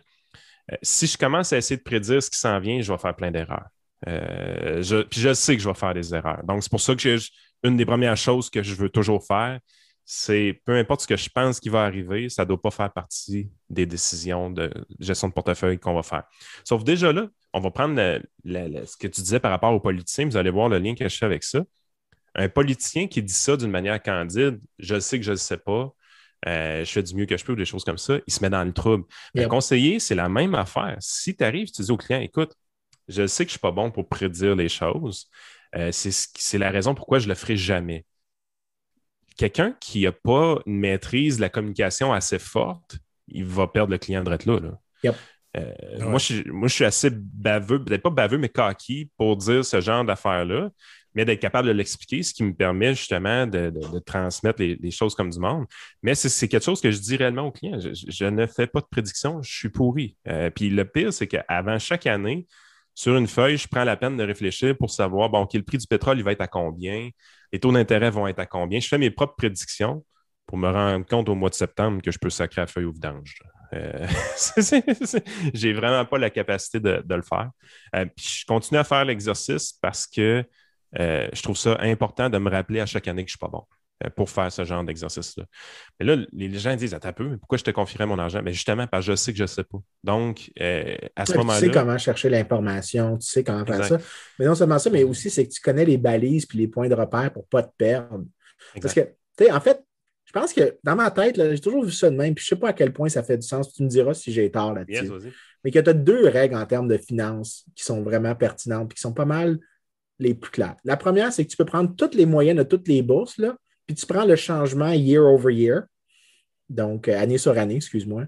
euh, si je commence à essayer de prédire ce qui s'en vient, je vais faire plein d'erreurs. Euh, puis je sais que je vais faire des erreurs. Donc, c'est pour ça que une des premières choses que je veux toujours faire, c'est peu importe ce que je pense qui va arriver, ça ne doit pas faire partie des décisions de gestion de portefeuille qu'on va faire. Sauf déjà là, on va prendre ce que tu disais par rapport aux politiciens, vous allez voir le lien que je fais avec ça. Un politicien qui dit ça d'une manière candide, je sais que je ne sais pas, euh, je fais du mieux que je peux ou des choses comme ça, il se met dans le trouble. Le conseiller, c'est la même affaire. Si tu arrives, tu dis au client, écoute, je sais que je ne suis pas bon pour prédire les choses. Euh, c'est la raison pourquoi je ne le ferai jamais. Quelqu'un qui n'a pas une maîtrise de la communication assez forte, il va perdre le client de là. là. Euh, moi, je, moi, je suis assez baveux, peut-être pas baveux, mais coquille pour dire ce genre d'affaires-là, mais d'être capable de l'expliquer, ce qui me permet justement de, transmettre les, choses comme du monde. Mais c'est quelque chose que je dis réellement aux clients. Je, ne fais pas de prédiction, je suis pourri. Euh, puis le pire, c'est qu'avant chaque année, sur une feuille, je prends la peine de réfléchir pour savoir, bon, OK, le prix du pétrole, il va être à combien? Les taux d'intérêt vont être à combien? Je fais mes propres prédictions pour me rendre compte au mois de septembre que je peux sacrer la feuille au vidange. Euh, j'ai vraiment pas la capacité de, le faire. Euh, puis je continue à faire l'exercice parce que euh, je trouve ça important de me rappeler à chaque année que je ne suis pas bon pour faire ce genre d'exercice-là. Mais là, les gens disent Attends un peu, pourquoi je te confierais mon argent? Mais justement, parce que je sais que je ne sais pas. Donc, à ce moment-là. Tu sais comment chercher l'information, tu sais comment faire ça. Mais non seulement ça, mais aussi c'est que tu connais les balises puis les points de repère pour ne pas te perdre. Parce que, tu sais, en fait, je pense que dans ma tête, j'ai toujours vu ça de même, puis je ne sais pas à quel point ça fait du sens. Tu me diras si j'ai tort là-dessus. mais que tu as deux règles en termes de finances qui sont vraiment pertinentes, et qui sont pas mal les plus claires. La première, c'est que tu peux prendre toutes les moyennes de toutes les bourses, là, puis tu prends le changement year over year, donc euh, année sur année, excuse-moi.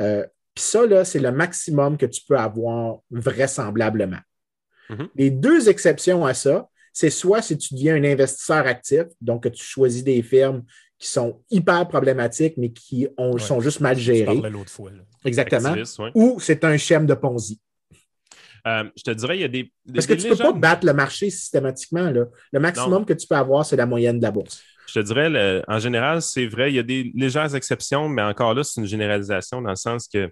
Euh, puis ça, là, c'est le maximum que tu peux avoir vraisemblablement. Mm-hmm. Les deux exceptions à ça, c'est soit si tu deviens un investisseur actif, donc que tu choisis des firmes qui sont hyper problématiques, mais qui sont juste mal gérées. l'autre fois. Exactement. Ou c'est un schéma de Ponzi. Euh, je te dirais, il y a des. Parce que tu ne peux pas battre le marché systématiquement. Là. Le maximum que tu peux avoir, c'est la moyenne de la bourse. Je te dirais, en général, c'est vrai, il y a des légères exceptions, mais encore là, c'est une généralisation dans le sens que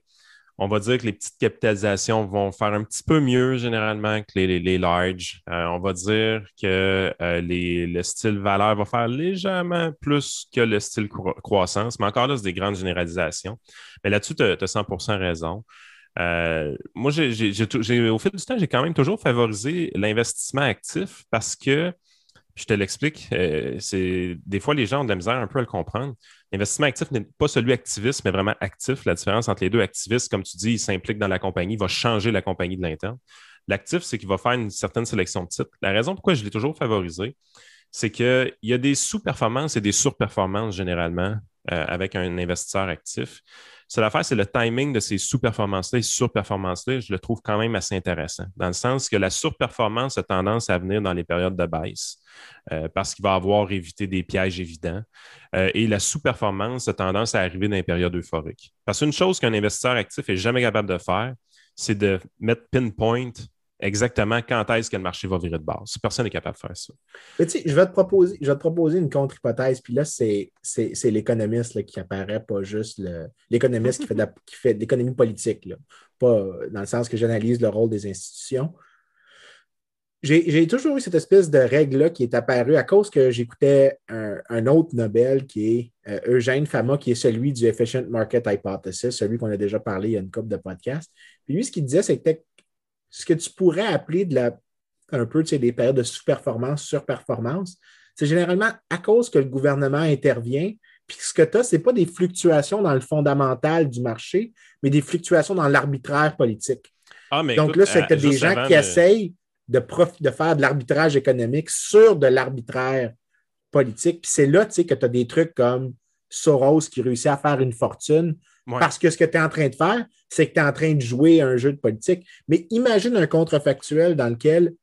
on va dire que les petites capitalisations vont faire un petit peu mieux généralement que les, les, large. Euh, on va dire que euh, le style valeur va faire légèrement plus que le style croissance, mais encore là, c'est des grandes généralisations. Mais là-dessus, tu as, 100% raison. Euh, moi, au fil du temps, j'ai quand même toujours favorisé l'investissement actif parce que je te l'explique. Euh, des fois, les gens ont de la misère un peu à le comprendre. L'investissement actif n'est pas celui activiste, mais vraiment actif. La différence entre les deux, activistes, comme tu dis, il s'implique dans la compagnie, il va changer la compagnie de l'interne. L'actif, c'est qu'il va faire une certaine sélection de titres. La raison pourquoi je l'ai toujours favorisé, c'est qu'il y a des sous-performances et des sur-performances généralement euh, avec un investisseur actif. C'est l'affaire, c'est le timing de ces sous-performances-là et sur-performances-là, je le trouve quand même assez intéressant, dans le sens que la sur-performance a tendance à venir dans les périodes de baisse. Euh, parce qu'il va avoir évité des pièges évidents. Euh, et la sous-performance a tendance à arriver dans les périodes euphoriques. Parce qu'une chose qu'un investisseur actif n'est jamais capable de faire, c'est de mettre pinpoint exactement quand est-ce que le marché va virer de base. Personne n'est capable de faire ça. je, vais te proposer, je vais te proposer une contre-hypothèse, puis là, c'est, l'économiste qui apparaît, pas juste l'économiste qui fait de, qui fait l'économie politique, pas dans le sens que j'analyse le rôle des institutions j'ai toujours eu cette espèce de règle-là qui est apparue à cause que j'écoutais un, autre Nobel qui est euh, Eugène Fama, qui est celui du Efficient Market Hypothesis, celui qu'on a déjà parlé il y a une couple de podcasts. Puis lui, ce qu'il disait, c'était ce que tu pourrais appeler de la, un peu des périodes de sous-performance, sur-performance, c'est généralement à cause que le gouvernement intervient. Puis ce que tu as, ce n'est pas des fluctuations dans le fondamental du marché, mais des fluctuations dans l'arbitraire politique. Ah, Donc là, c'est que euh, des gens qui essayent de, de faire de l'arbitrage économique sur de l'arbitraire politique. Puis c'est là que tu as des trucs comme Soros qui réussit à faire une fortune parce que ce que tu es en train de faire, c'est que tu es en train de jouer un jeu de politique. Mais imagine un contrefactuel dans lequel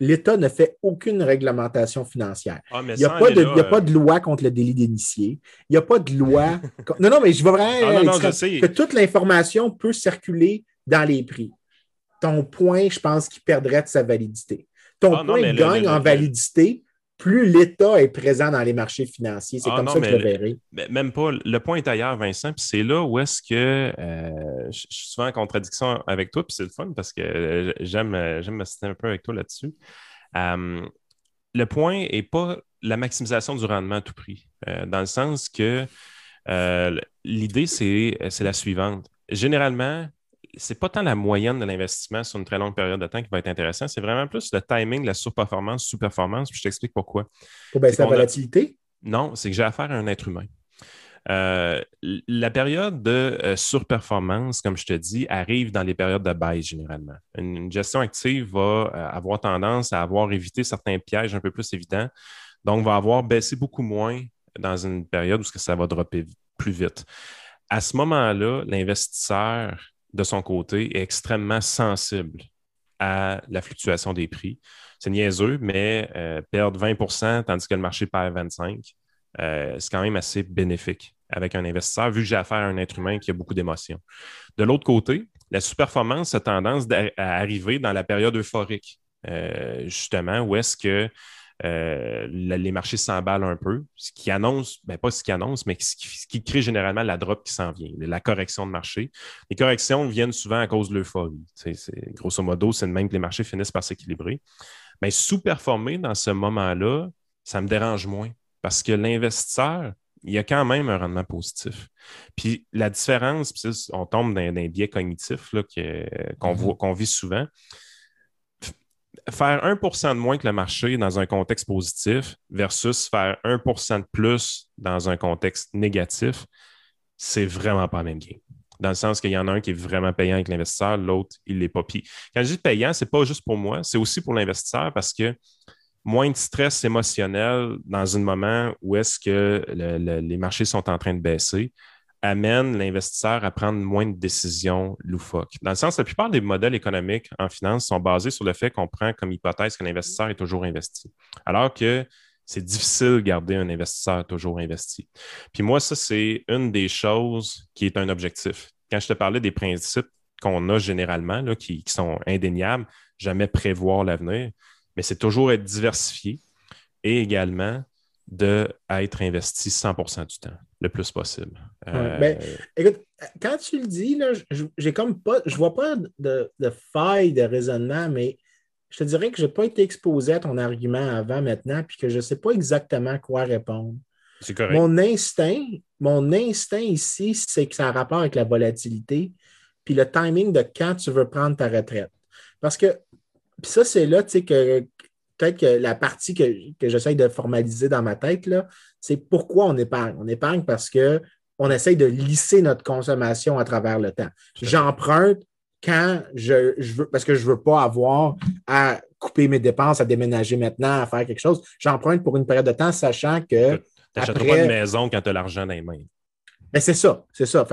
l'État ne fait aucune réglementation financière. Ah, il n'y a, pas de, a pas de loi contre le délit d'initié. Il n'y a pas de loi. non, non, mais je vais vraiment. Ah, que toute l'information peut circuler dans les prix ton point, je pense qu'il perdrait de sa validité. Ton ah, point gagne en validité plus l'État est présent dans les marchés financiers. C'est ah, comme ça que je le verrai. Même pas. Le point est ailleurs, Vincent. Puis c'est là où est-ce que euh, je suis souvent en contradiction avec toi. Puis c'est le fun parce que euh, j'aime, euh, j'aime me citer un peu avec toi là-dessus. le point n'est pas la maximisation du rendement à tout prix. dans le sens que l'idée, c'est, c'est la suivante. Généralement, c'est pas tant la moyenne de l'investissement sur une très longue période de temps qui va être intéressant, c'est vraiment plus le timing, la surperformance, sous-performance, puis je t'explique pourquoi. Pour baisser la volatilité? Non, c'est que j'ai affaire à un être humain. Euh, la période de euh, surperformance, comme je te dis, arrive dans les périodes de baisse généralement. Une, gestion active va euh, avoir tendance à avoir évité certains pièges un peu plus évidents, donc va avoir baissé beaucoup moins dans une période où ça va dropper plus vite. À ce moment-là, l'investisseur de son côté, est extrêmement sensible à la fluctuation des prix. C'est niaiseux, mais euh, perdre 20% tandis que le marché perd 25 euh, c'est quand même assez bénéfique avec un investisseur, vu que j'ai affaire à un être humain qui a beaucoup d'émotions. De l'autre côté, la sous-performance a tendance à arriver dans la période euphorique, euh, justement, où est-ce que euh, les marchés s'emballent un peu, ce qui annonce, ben pas ce qui annonce, mais ce qui, crée généralement la drop qui s'en vient, la correction de marché. Les corrections viennent souvent à cause de l'euphorie. Grosso modo, c'est de même que les marchés finissent par s'équilibrer. Mais sous-performer dans ce moment-là, ça me dérange moins parce que l'investisseur, il y a quand même un rendement positif. Puis la différence, on tombe dans, un biais cognitif mm-hmm. qu'on vit souvent. Faire 1% de moins que le marché dans un contexte positif versus faire 1% de plus dans un contexte négatif, c'est vraiment pas le même game. Dans le sens qu'il y en a un qui est vraiment payant avec l'investisseur, l'autre, il l'est pas. Puis quand je dis payant, ce n'est pas juste pour moi, c'est aussi pour l'investisseur parce que moins de stress émotionnel dans un moment où est-ce que les marchés sont en train de baisser amène l'investisseur à prendre moins de décisions loufoques. Dans le sens, la plupart des modèles économiques en finance sont basés sur le fait qu'on prend comme hypothèse que l'investisseur est toujours investi. Alors que c'est difficile de garder un investisseur toujours investi. Puis moi, ça, c'est une des choses qui est un objectif. Quand je te parlais des principes qu'on a généralement, là, qui, qui sont indéniables, jamais prévoir l'avenir, mais c'est toujours être diversifié et également d'être investi 100% du temps, le plus possible. Euh, ben, écoute, quand tu le dis, là, j'ai comme pas, je vois pas de, faille de raisonnement, mais je te dirais que je n'ai pas été exposé à ton argument avant maintenant, puis que je ne sais pas exactement quoi répondre. C'est correct. Mon instinct, mon instinct ici, c'est que ça a rapport avec la volatilité, puis le timing de quand tu veux prendre ta retraite. Parce que puis ça, c'est là, tu sais, que peut-être que la partie que, j'essaye de formaliser dans ma tête, c'est pourquoi on épargne? On épargne parce qu'on essaye de lisser notre consommation à travers le temps. J'emprunte quand je, veux, parce que je ne veux pas avoir à couper mes dépenses, à déménager maintenant, à faire quelque chose. J'emprunte pour une période de temps, sachant que. Tu n'achèteras pas une maison quand tu as l'argent dans les mains. Mais c'est ça, c'est ça.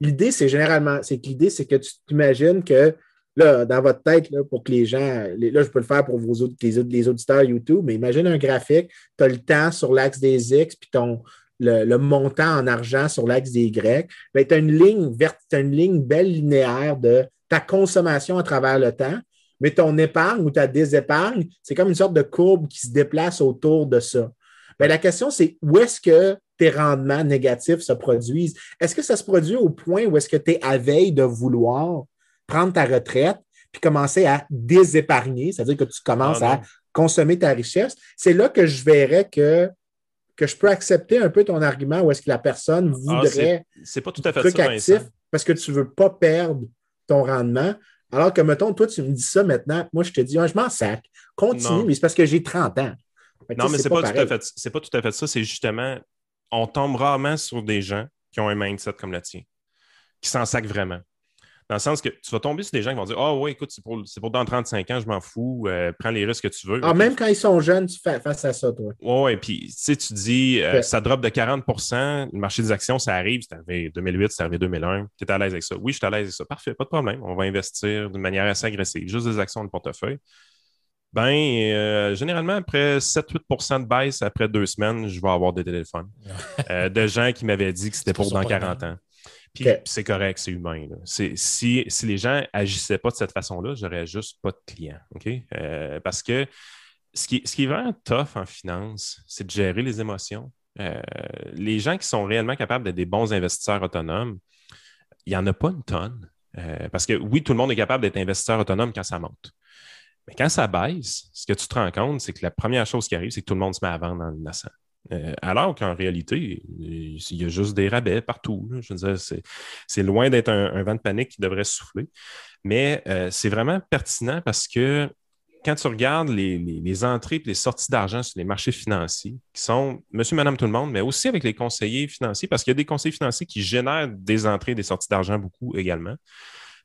l'idée, c'est généralement, c'est que l'idée, c'est que tu t'imagines que là, dans votre tête, là, pour que les gens, là, je peux le faire pour vos, les, les auditeurs YouTube, mais imagine un graphique, tu as le temps sur l'axe des X, puis ton, le, montant en argent sur l'axe des Y. Ben, tu as une ligne une ligne belle linéaire de ta consommation à travers le temps, mais ton épargne ou ta désépargne, c'est comme une sorte de courbe qui se déplace autour de ça. Ben, la question, c'est où est-ce que tes rendements négatifs se produisent? Est-ce que ça se produit au point où est-ce que tu es à veille de vouloir prendre ta retraite puis commencer à désépargner, c'est-à-dire que tu commences ah, à consommer ta richesse, c'est là que je verrais que, que je peux accepter un peu ton argument où est-ce que la personne ah, voudrait c'est pas tout à fait ça, actif parce que tu ne veux pas perdre ton rendement. Alors que, mettons, toi, tu me dis ça maintenant, moi, je te dis, je m'en sac, continue, mais c'est parce que j'ai 30 ans. non, mais c'est pas, pas, tout à fait, pas tout à fait ça. C'est justement, on tombe rarement sur des gens qui ont un mindset comme le tien, qui s'en sacent vraiment. Dans le sens que tu vas tomber sur des gens qui vont dire Ah, oh, ouais, écoute, c'est pour, pour, dans 35 ans, je m'en fous, euh, prends les risques que tu veux. Ah, même quand ils sont jeunes, tu fais face à ça, toi. Oui, ouais, puis tu sais, tu dis euh, ça drop de 40% le marché des actions, ça arrive, c'est arrivé 2008, c'est arrivé 2001. Tu es à l'aise avec ça. Oui, je suis à l'aise avec ça. Parfait, pas de problème. On va investir d'une manière assez agressive, juste des actions de portefeuille. Ben, euh, généralement, après 7-8% de baisse après deux semaines, je vais avoir des téléphones de gens qui m'avaient dit que c'était pour dans 40 ans. Puis c'est correct, c'est humain. Si, si les gens agissaient pas de cette façon-là, j'aurais juste pas de clients. OK? Euh, parce que ce qui, ce qui est vraiment tough en finance, c'est de gérer les émotions. Euh, les gens qui sont réellement capables d'être des bons investisseurs autonomes, il n'y en a pas une tonne. Euh, parce que oui, tout le monde est capable d'être investisseur autonome quand ça monte. Mais quand ça baisse, ce que tu te rends compte, c'est que la première chose qui arrive, c'est que tout le monde se met à vendre dans l'innocent. Euh, alors qu'en réalité, il y a juste des rabais partout. Je veux dire, c'est loin d'être un, vent de panique qui devrait souffler. Mais euh, c'est vraiment pertinent parce que quand tu regardes les, entrées et les sorties d'argent sur les marchés financiers, qui sont monsieur, madame, tout le monde, mais aussi avec les conseillers financiers, parce qu'il y a des conseillers financiers qui génèrent des entrées et des sorties d'argent beaucoup également.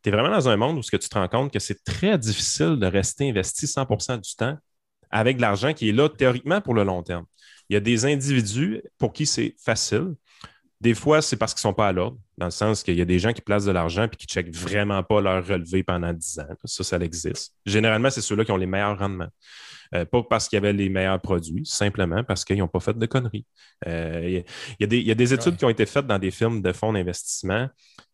Tu es vraiment dans un monde où ce que tu te rends compte que c'est très difficile de rester investi 100% du temps avec de l'argent qui est là théoriquement pour le long terme. Il y a des individus pour qui c'est facile. Des fois, c'est parce qu'ils ne sont pas à l'ordre, dans le sens qu'il y a des gens qui placent de l'argent et qui ne checkent vraiment pas leur relevé pendant 10 ans. Ça, ça existe. Généralement, c'est ceux-là qui ont les meilleurs rendements. Euh, pas parce qu'il y avait les meilleurs produits, simplement parce qu'ils n'ont pas fait de conneries. Euh, il, y a, des, études qui ont été faites dans des firmes de fonds d'investissement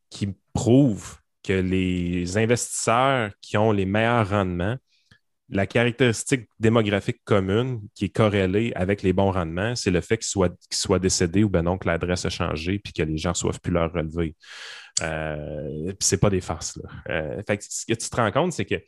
qui prouvent que les investisseurs qui ont les meilleurs rendements la caractéristique démographique commune qui est corrélée avec les bons rendements, c'est le fait qu'ils soient, décédés ou ben non que l'adresse a changé puis que les gens ne soient plus leur relever. Euh, puis pas des farces. Là. Euh, ce que tu te rends compte, c'est que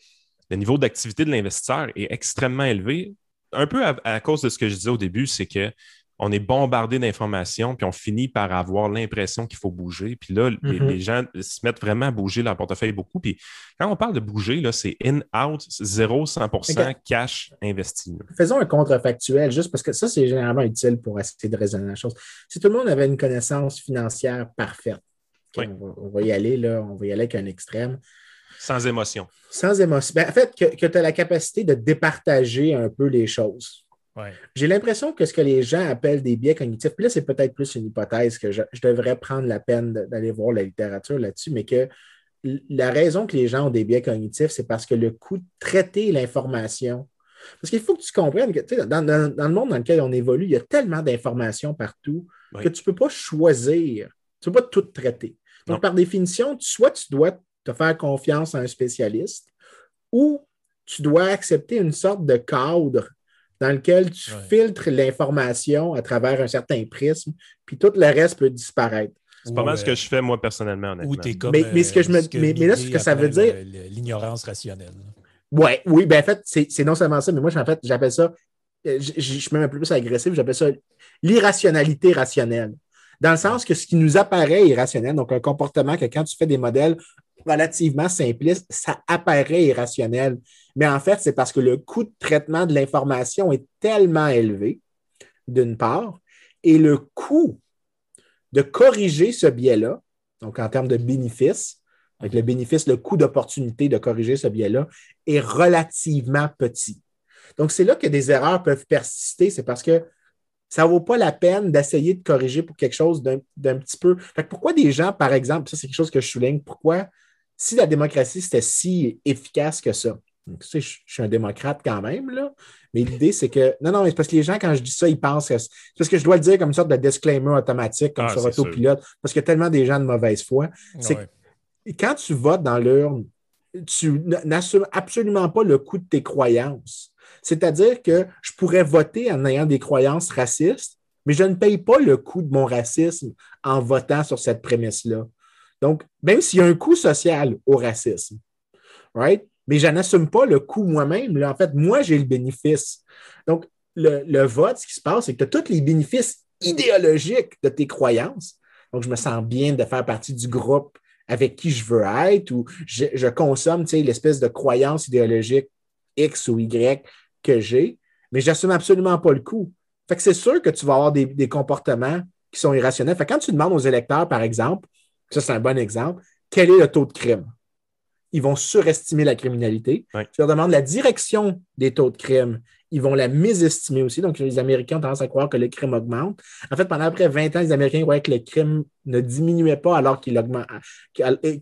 le niveau d'activité de l'investisseur est extrêmement élevé. Un peu à, cause de ce que je disais au début, c'est que on est bombardé d'informations, puis on finit par avoir l'impression qu'il faut bouger. Puis là, les, mm-hmm. gens se mettent vraiment à bouger leur portefeuille beaucoup. Puis quand on parle de bouger, là, c'est in-out, 0, 100% cash investi. Faisons un contrefactuel, juste parce que ça, c'est généralement utile pour essayer de raisonner la chose. Si tout le monde avait une connaissance financière parfaite, on, va, y aller, là, on va y aller avec un extrême. Sans émotion. Sans émotion. Ben, en fait, que, que tu as la capacité de départager un peu les choses. J'ai l'impression que ce que les gens appellent des biais cognitifs, puis là, c'est peut-être plus une hypothèse que je, devrais prendre la peine d'aller voir la littérature là-dessus, mais que la raison que les gens ont des biais cognitifs, c'est parce que le coût de traiter l'information. Parce qu'il faut que tu comprennes que dans, dans, le monde dans lequel on évolue, il y a tellement d'informations partout que tu ne peux pas choisir, tu ne peux pas tout traiter. Donc, par définition, soit tu dois te faire confiance à un spécialiste ou tu dois accepter une sorte de cadre dans lequel tu filtres l'information à travers un certain prisme, puis tout le reste peut disparaître. C'est pas mal ce que je fais, moi, personnellement, honnêtement. mais, ce que je me, mais, là, ce que ça veut dire. L'ignorance rationnelle. Ouais, oui, ben en fait, c'est non seulement ça, mais moi, en fait, j'appelle ça, euh, je, suis même un peu plus agressif, j'appelle ça l'irrationalité rationnelle. Dans le sens que ce qui nous apparaît irrationnel, donc un comportement que quand tu fais des modèles relativement simplistes, ça apparaît irrationnel. Mais en fait, c'est parce que le coût de traitement de l'information est tellement élevé, d'une part, et le coût de corriger ce biais-là, donc en termes de bénéfice, avec le bénéfice, le coût d'opportunité de corriger ce biais-là est relativement petit. Donc, c'est là que des erreurs peuvent persister, c'est parce que ça ne vaut pas la peine d'essayer de corriger pour quelque chose d'un petit peu. pourquoi des gens, par exemple, ça c'est quelque chose que je souligne, pourquoi si la démocratie c'était si efficace que ça, tu sais, je, suis un démocrate quand même, là. Mais l'idée, c'est que. Non, non, mais c'est parce que les gens, quand je dis ça, ils pensent que. C'est parce que je dois le dire comme une sorte de disclaimer automatique, comme ah, sur autopilote, parce qu'il y a tellement des gens de mauvaise foi. C'est quand tu votes dans l'urne, tu n'assumes absolument pas le coût de tes croyances. C'est-à-dire que je pourrais voter en ayant des croyances racistes, mais je ne paye pas le coût de mon racisme en votant sur cette prémisse-là. Donc, même s'il y a un coût social au racisme, right? mais je n'assume pas le coût moi-même. En fait, moi, j'ai le bénéfice. Donc, le, vote, ce qui se passe, c'est que tu as tous les bénéfices idéologiques de tes croyances. Donc, je me sens bien de faire partie du groupe avec qui je veux être ou je, consomme l'espèce de croyance idéologique X ou Y que j'ai, mais je n'assume absolument pas le coût. Fait que c'est sûr que tu vas avoir des, comportements qui sont irrationnels. Fait quand tu demandes aux électeurs, par exemple, ça c'est un bon exemple, quel est le taux de crime? Ils vont surestimer la criminalité. Tu leur demandes la direction des taux de crime. Ils vont la mésestimer aussi. Donc, les Américains ont tendance à croire que le crime augmente. En fait, pendant après 20 ans, les Américains croyaient que le crime ne diminuait pas alors qu'il augmentait,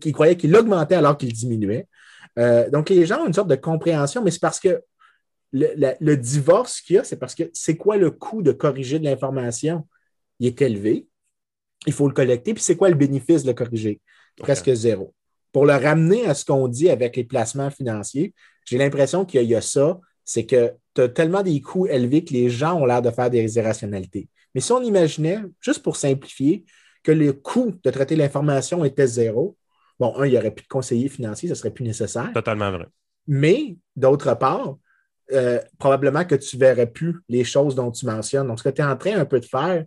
qu'ils croyaient qu'il augmentait alors qu'il diminuait. Euh, donc, les gens ont une sorte de compréhension, mais c'est parce que le, divorce qu'il y a, c'est parce que c'est quoi le coût de corriger de l'information? Il est élevé. Il faut le collecter. Puis c'est quoi le bénéfice de le corriger? Presque zéro. Pour le ramener à ce qu'on dit avec les placements financiers, j'ai l'impression qu'il y, a ça, c'est que tu as tellement des coûts élevés que les gens ont l'air de faire des irrationalités. Mais si on imaginait, juste pour simplifier, que le coût de traiter l'information était zéro, bon, un, il n'y aurait plus de conseiller financier, ce serait plus nécessaire. Totalement vrai. Mais, d'autre part, euh, probablement que tu ne verrais plus les choses dont tu mentionnes. Donc, ce que tu es en train un peu de faire,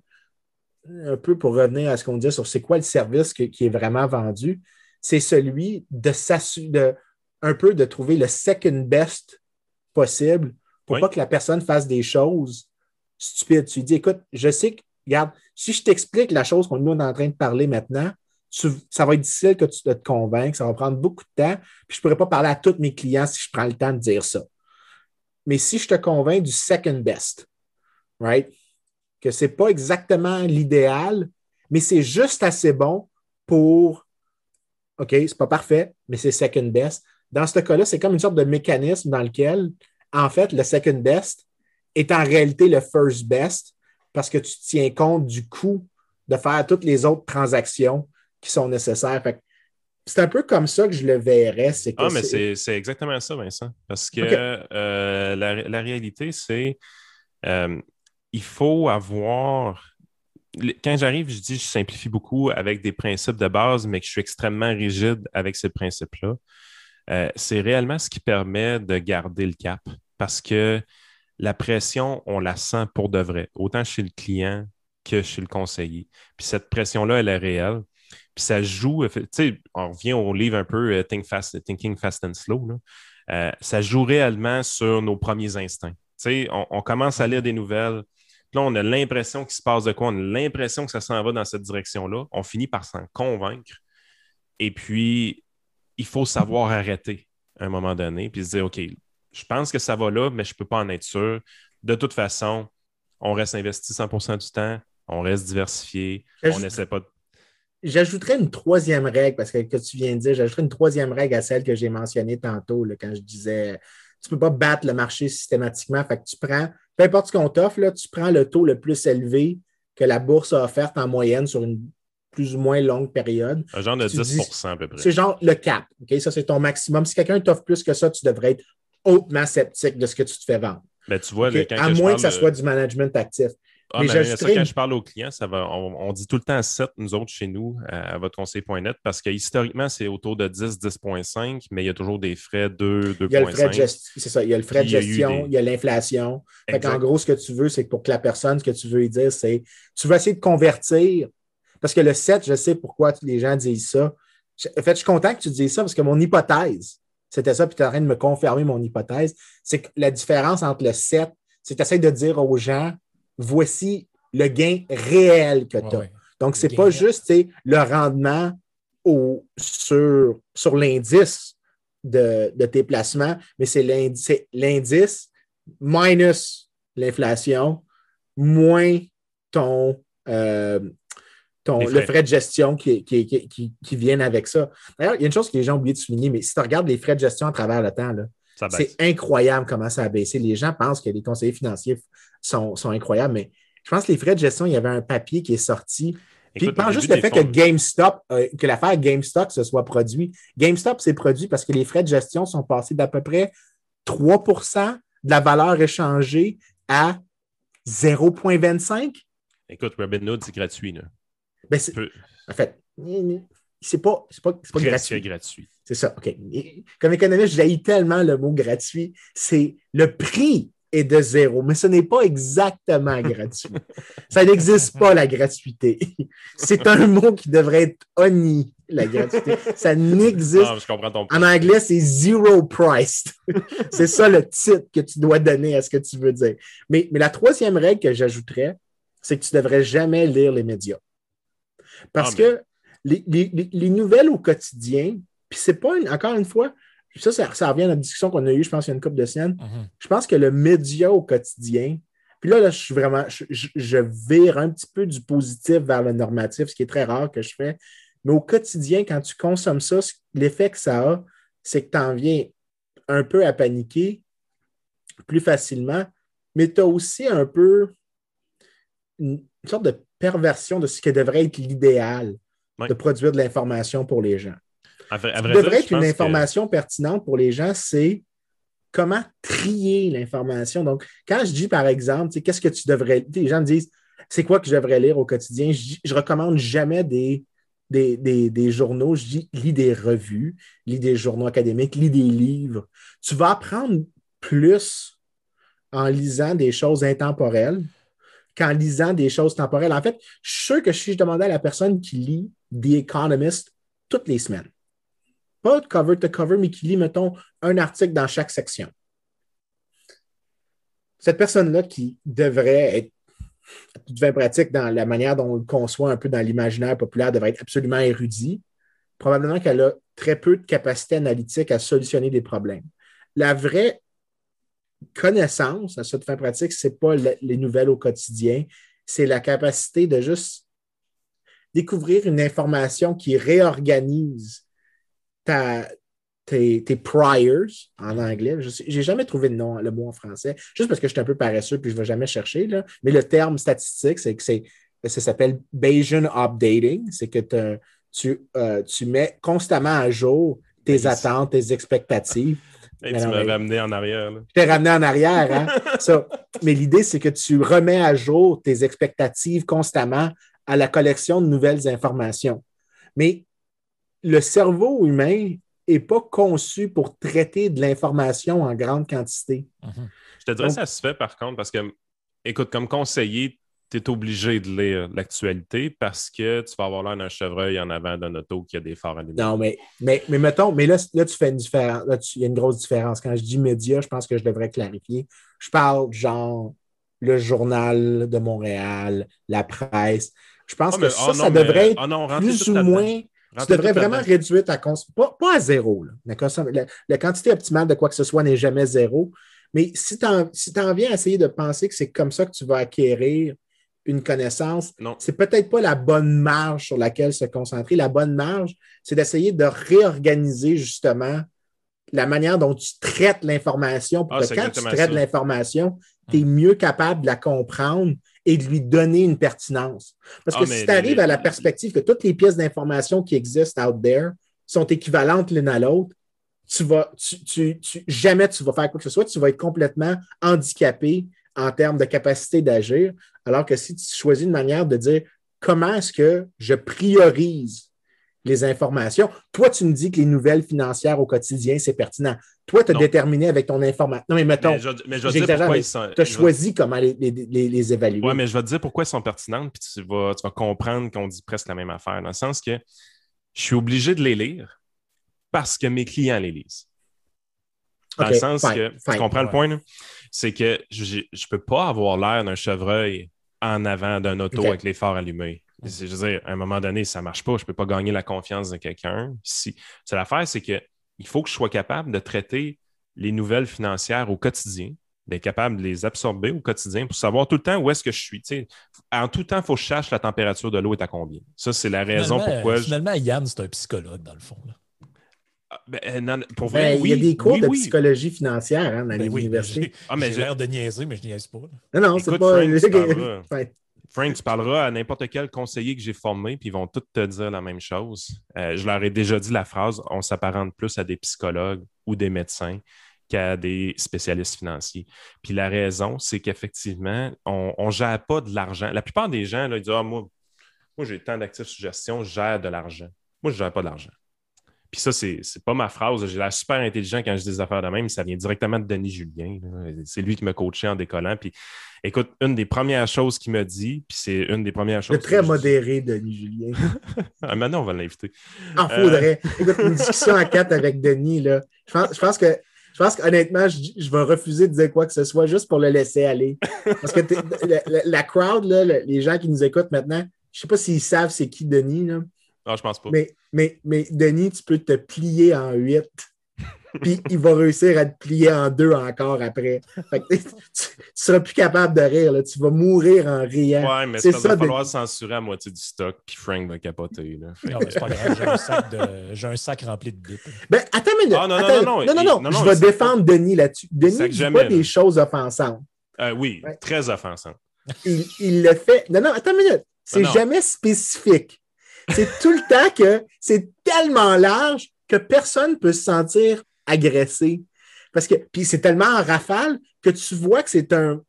un peu pour revenir à ce qu'on dit sur c'est quoi le service qui est vraiment vendu, c'est celui de s'assurer, un peu de trouver le second best possible pour pas que la personne fasse des choses stupides. Tu lui dis, écoute, je sais que, regarde, si je t'explique la chose qu'on est en train de parler maintenant, ça va être difficile que tu te convainques, ça va prendre beaucoup de temps, puis je ne pourrais pas parler à tous mes clients si je prends le temps de dire ça mais si je te convainc du second best, right? Que ce n'est pas exactement l'idéal, mais c'est juste assez bon pour OK, c'est pas parfait, mais c'est second best. Dans ce cas-là, c'est comme une sorte de mécanisme dans lequel, en fait, le second best est en réalité le first best parce que tu tiens compte du coût de faire toutes les autres transactions qui sont nécessaires. c'est un peu comme ça que je le verrais. ah, mais c'est exactement ça, Vincent. Parce que euh, la, réalité, c'est euh, il faut avoir quand j'arrive, je dis je simplifie beaucoup avec des principes de base, mais que je suis extrêmement rigide avec ces principes-là. Euh, c'est réellement ce qui permet de garder le cap parce que la pression, on la sent pour de vrai, autant chez le client que chez le conseiller. Puis cette pression-là, elle est réelle. Puis ça joue, tu sais, on revient au livre un peu euh, Think fast, Thinking Fast and Slow. Euh, ça joue réellement sur nos premiers instincts. Tu sais, on commence à lire des nouvelles, là, on a l'impression qu'il se passe de quoi, on a l'impression que ça s'en va dans cette direction-là. On finit par s'en convaincre. Et puis, il faut savoir arrêter à un moment donné, puis se dire, OK, je pense que ça va là, mais je ne peux pas en être sûr. De toute façon, on reste investi 100% du temps, on reste diversifié, on n'essaie pas de J'ajouterais une troisième règle, parce que, que tu viens de dire, j'ajouterais une troisième règle à celle que j'ai mentionnée tantôt, quand je disais tu ne peux pas battre le marché systématiquement. Fait que tu prends peu importe ce qu'on t'offre, tu prends le taux le plus élevé que la bourse a offert en moyenne sur une plus ou moins longue période. Un genre de 10 à peu près. C'est genre le cap. Ça, c'est ton maximum. Si quelqu'un t'offre plus que ça, tu devrais être hautement sceptique de ce que tu te fais vendre. Mais tu vois, à moins que ça soit du management actif. Ah, mais, ça, quand je parle aux clients, ça va, on, dit tout le temps 7, nous autres, chez nous, à votre conseil.net, parce que historiquement, c'est autour de 10, 10,5, mais il y a toujours des frais 2, 2,5. C'est ça, il y a le frais de gestion, il y a l'inflation. En gros, ce que tu veux, c'est que pour que la personne, ce que tu veux lui dire, c'est tu vas essayer de convertir, parce que le 7, je sais pourquoi les gens disent ça. En fait, je suis content que tu dises ça, parce que mon hypothèse, c'était ça, puis tu es en train de me confirmer mon hypothèse, c'est que la différence entre le 7, c'est que tu essaies de dire aux gens, voici le gain réel que tu as. Donc, ce n'est pas juste le rendement sur, sur l'indice de, tes placements, mais c'est l'indice minus l'inflation, moins ton, euh, ton le frais de gestion qui, qui, viennent avec ça. D'ailleurs, il y a une chose que les gens ont oublié de souligner, mais si tu regardes les frais de gestion à travers le temps, c'est incroyable comment ça a baissé. Les gens pensent que les conseillers financiers sont, incroyables, mais je pense que les frais de gestion, il y avait un papier qui est sorti. Puis, pense juste le fait que GameStop, euh, que l'affaire GameStop se soit produit. GameStop s'est produit parce que les frais de gestion sont passés d'à peu près 3% de la valeur échangée à 0,25. Écoute, Robinhood, c'est gratuit. Là. Ben, en fait, c'est pas, pas, pas gratuit. gratuit. C'est ça, OK. Comme économiste, j'ai tellement le mot gratuit. C'est le prix est de zéro, mais ce n'est pas exactement gratuit. ça n'existe pas, la gratuité. C'est un mot qui devrait être honni, la gratuité. Ça n'existe. En anglais, c'est zero priced. c'est ça le titre que tu dois donner à ce que tu veux dire. Mais, mais la troisième règle que j'ajouterais, c'est que tu ne devrais jamais lire les médias. Parce ah, que les, nouvelles au quotidien, puis c'est pas, encore une fois, ça, ça, revient à la discussion qu'on a eue, je pense, il y a une couple de semaines. Mm-hmm. Je pense que le média au quotidien, puis là, là, je suis vraiment, je, vire un petit peu du positif vers le normatif, ce qui est très rare que je fais. Mais au quotidien, quand tu consommes ça, l'effet que ça a, c'est que tu en viens un peu à paniquer plus facilement, mais tu as aussi un peu une sorte de perversion de ce qui devrait être l'idéal de produire de l'information pour les gens. Ce qui devrait être une information pertinente pour les gens, c'est comment trier l'information. Donc, quand je dis, par exemple, qu'est-ce que tu devrais... Les gens me disent, c'est quoi que je devrais lire au quotidien? Je, ne recommande jamais des, des, journaux. Je dis, lis des revues, lis des journaux académiques, lis des livres. Tu vas apprendre plus en lisant des choses intemporelles qu'en lisant des choses temporelles. En fait, je suis sûr que si je demandais à la personne qui lit The Economist toutes les semaines, pas de cover to cover, mais qui lit, mettons, un article dans chaque section, cette personne-là qui devrait être toute pratique dans la manière dont on le conçoit un peu dans l'imaginaire populaire, devrait être absolument érudit, probablement qu'elle a très peu de capacité analytique à solutionner des problèmes. La vraie connaissance à cette fin pratique, ce n'est pas les nouvelles au quotidien, c'est la capacité de juste découvrir une information qui réorganise ta, tes, priors en anglais. Je n'ai jamais trouvé le, nom, le mot en français, juste parce que je suis un peu paresseux puis je ne vais jamais chercher. Là. Mais le terme statistique, c'est que c'est, ça s'appelle Bayesian Updating. C'est que tu, euh, tu mets constamment à jour tes attentes, tes expectatives. tu m'as ramené en arrière. Je t'ai ramené en arrière. Hein? Mais l'idée, c'est que tu remets à jour tes expectatives constamment à la collection de nouvelles informations. Mais le cerveau humain n'est pas conçu pour traiter de l'information en grande quantité. Mhm. Je te dirais que ça se fait par contre parce que, écoute, comme conseiller, tu es obligé de lire l'actualité parce que tu vas avoir l'air d'un chevreuil en avant d'un auto qui a des phares allumés. Non, mais, mais, mais mettons, mais là, là, tu fais une différence. Là, il y a une grosse différence. Quand je dis média, je pense que je devrais clarifier. Je parle genre le journal de Montréal, la presse. Je pense ah, que ça, oh ça devrait être ah plus ou moins. Tu devrais vraiment réduire ta consommation. Pas, à zéro. La, la, quantité optimale de quoi que ce soit n'est jamais zéro. Mais si tu en, si en viens à essayer de penser que c'est comme ça que tu vas acquérir une connaissance, c'est peut-être pas la bonne marge sur laquelle se concentrer. La bonne marge, c'est d'essayer de réorganiser justement la manière dont tu traites l'information pour ah, que quand tu traites l'information, tu es mieux capable de la comprendre et de lui donner une pertinence. Parce que ah, si tu arrives à la perspective que toutes les pièces d'information qui existent out there sont équivalentes l'une à l'autre, tu vas, tu, jamais tu vas faire quoi que ce soit, tu vas être complètement handicapé en termes de capacité d'agir. Alors que si tu choisis une manière de dire comment est-ce que je priorise les informations, toi, tu me dis que les nouvelles financières au quotidien, c'est pertinent. Toi, tu as déterminé avec ton information. Non, mais mettons, mais je, mais je tu as choisi comment les, les, évaluer. Oui, mais je vais te dire pourquoi ils sont pertinentes, puis tu vas, tu vas comprendre qu'on dit presque la même affaire, dans le sens que je suis obligé de les lire parce que mes clients les lisent. Dans le sens que, tu comprends le point, c'est que je ne peux pas avoir l'air d'un chevreuil en avant d'un auto avec les phares allumés. Je veux dire, à un moment donné, ça ne marche pas. Je ne peux pas gagner la confiance de quelqu'un. Si... C'est l'affaire, c'est qu'il faut que je sois capable de traiter les nouvelles financières au quotidien, d'être capable de les absorber au quotidien pour savoir tout le temps où est-ce que je suis. en tout temps, il faut que je cherche la température de l'eau est à combien. Ça, c'est la raison pourquoi. Finalement, Yann, c'est un psychologue, dans le fond. Ah, ben, euh, pour vrai, ben, il y a des cours de psychologie financière hein, dans ben les universités. Ah, mais j'ai l'air de niaiser, mais je niaise pas. Non, non, c'est pas. Frank, tu parleras à n'importe quel conseiller que j'ai formé, puis ils vont tous te dire la même chose. Euh, je leur ai déjà dit la phrase on s'apparente plus à des psychologues ou des médecins qu'à des spécialistes financiers. Puis la raison, c'est qu'effectivement, on ne gère pas de l'argent. La plupart des gens là, ils disent ah, moi, moi j'ai tant d'actifs sous gestion, je gère de l'argent. Moi, je ne gère pas de l'argent. Puis ça, c'est, c'est pas ma phrase. J'ai l'air super intelligent quand je dis des affaires de même. Ça vient directement de Denis Julien. C'est lui qui m'a coaché en décollant. Puis écoute, une des premières choses qu'il m'a dit, puis c'est une des premières choses. C'est très modéré, Denis Julien. ah, maintenant, on va l'inviter. Ah, faudrait. Euh, écoute, une discussion en quatre avec Denis, là. Je pense, je pense que. Je pense qu'honnêtement, je, je, vais refuser de dire quoi que ce soit juste pour le laisser aller. Parce que la, crowd, là, les gens qui nous écoutent maintenant, je ne sais pas s'ils savent c'est qui Denis. Là. Non, je pense pas. Mais, mais, mais Denis, tu peux te plier en huit. Puis il va réussir à te plier en deux encore après. tu, ne seras plus capable de rire. Là. Tu vas mourir en riant. Ouais, mais ça, va falloir censurer à moitié du stock, puis Frank va capoter. Là. Non, mais c'est pas grave. J'ai un, sac de... un sac rempli de bip. Ben, attends une minute. Ah, non, non, non, non, non, Je vais défendre Denis là-dessus. Denis ne dit pas des choses offensantes. Euh, oui, très offensantes. Il, il le fait. Non, non, attends une minute. C'est jamais spécifique. C'est tout le temps que c'est tellement large que personne ne peut se sentir agressé. Parce que, puis c'est tellement en rafale que tu vois que c'est un.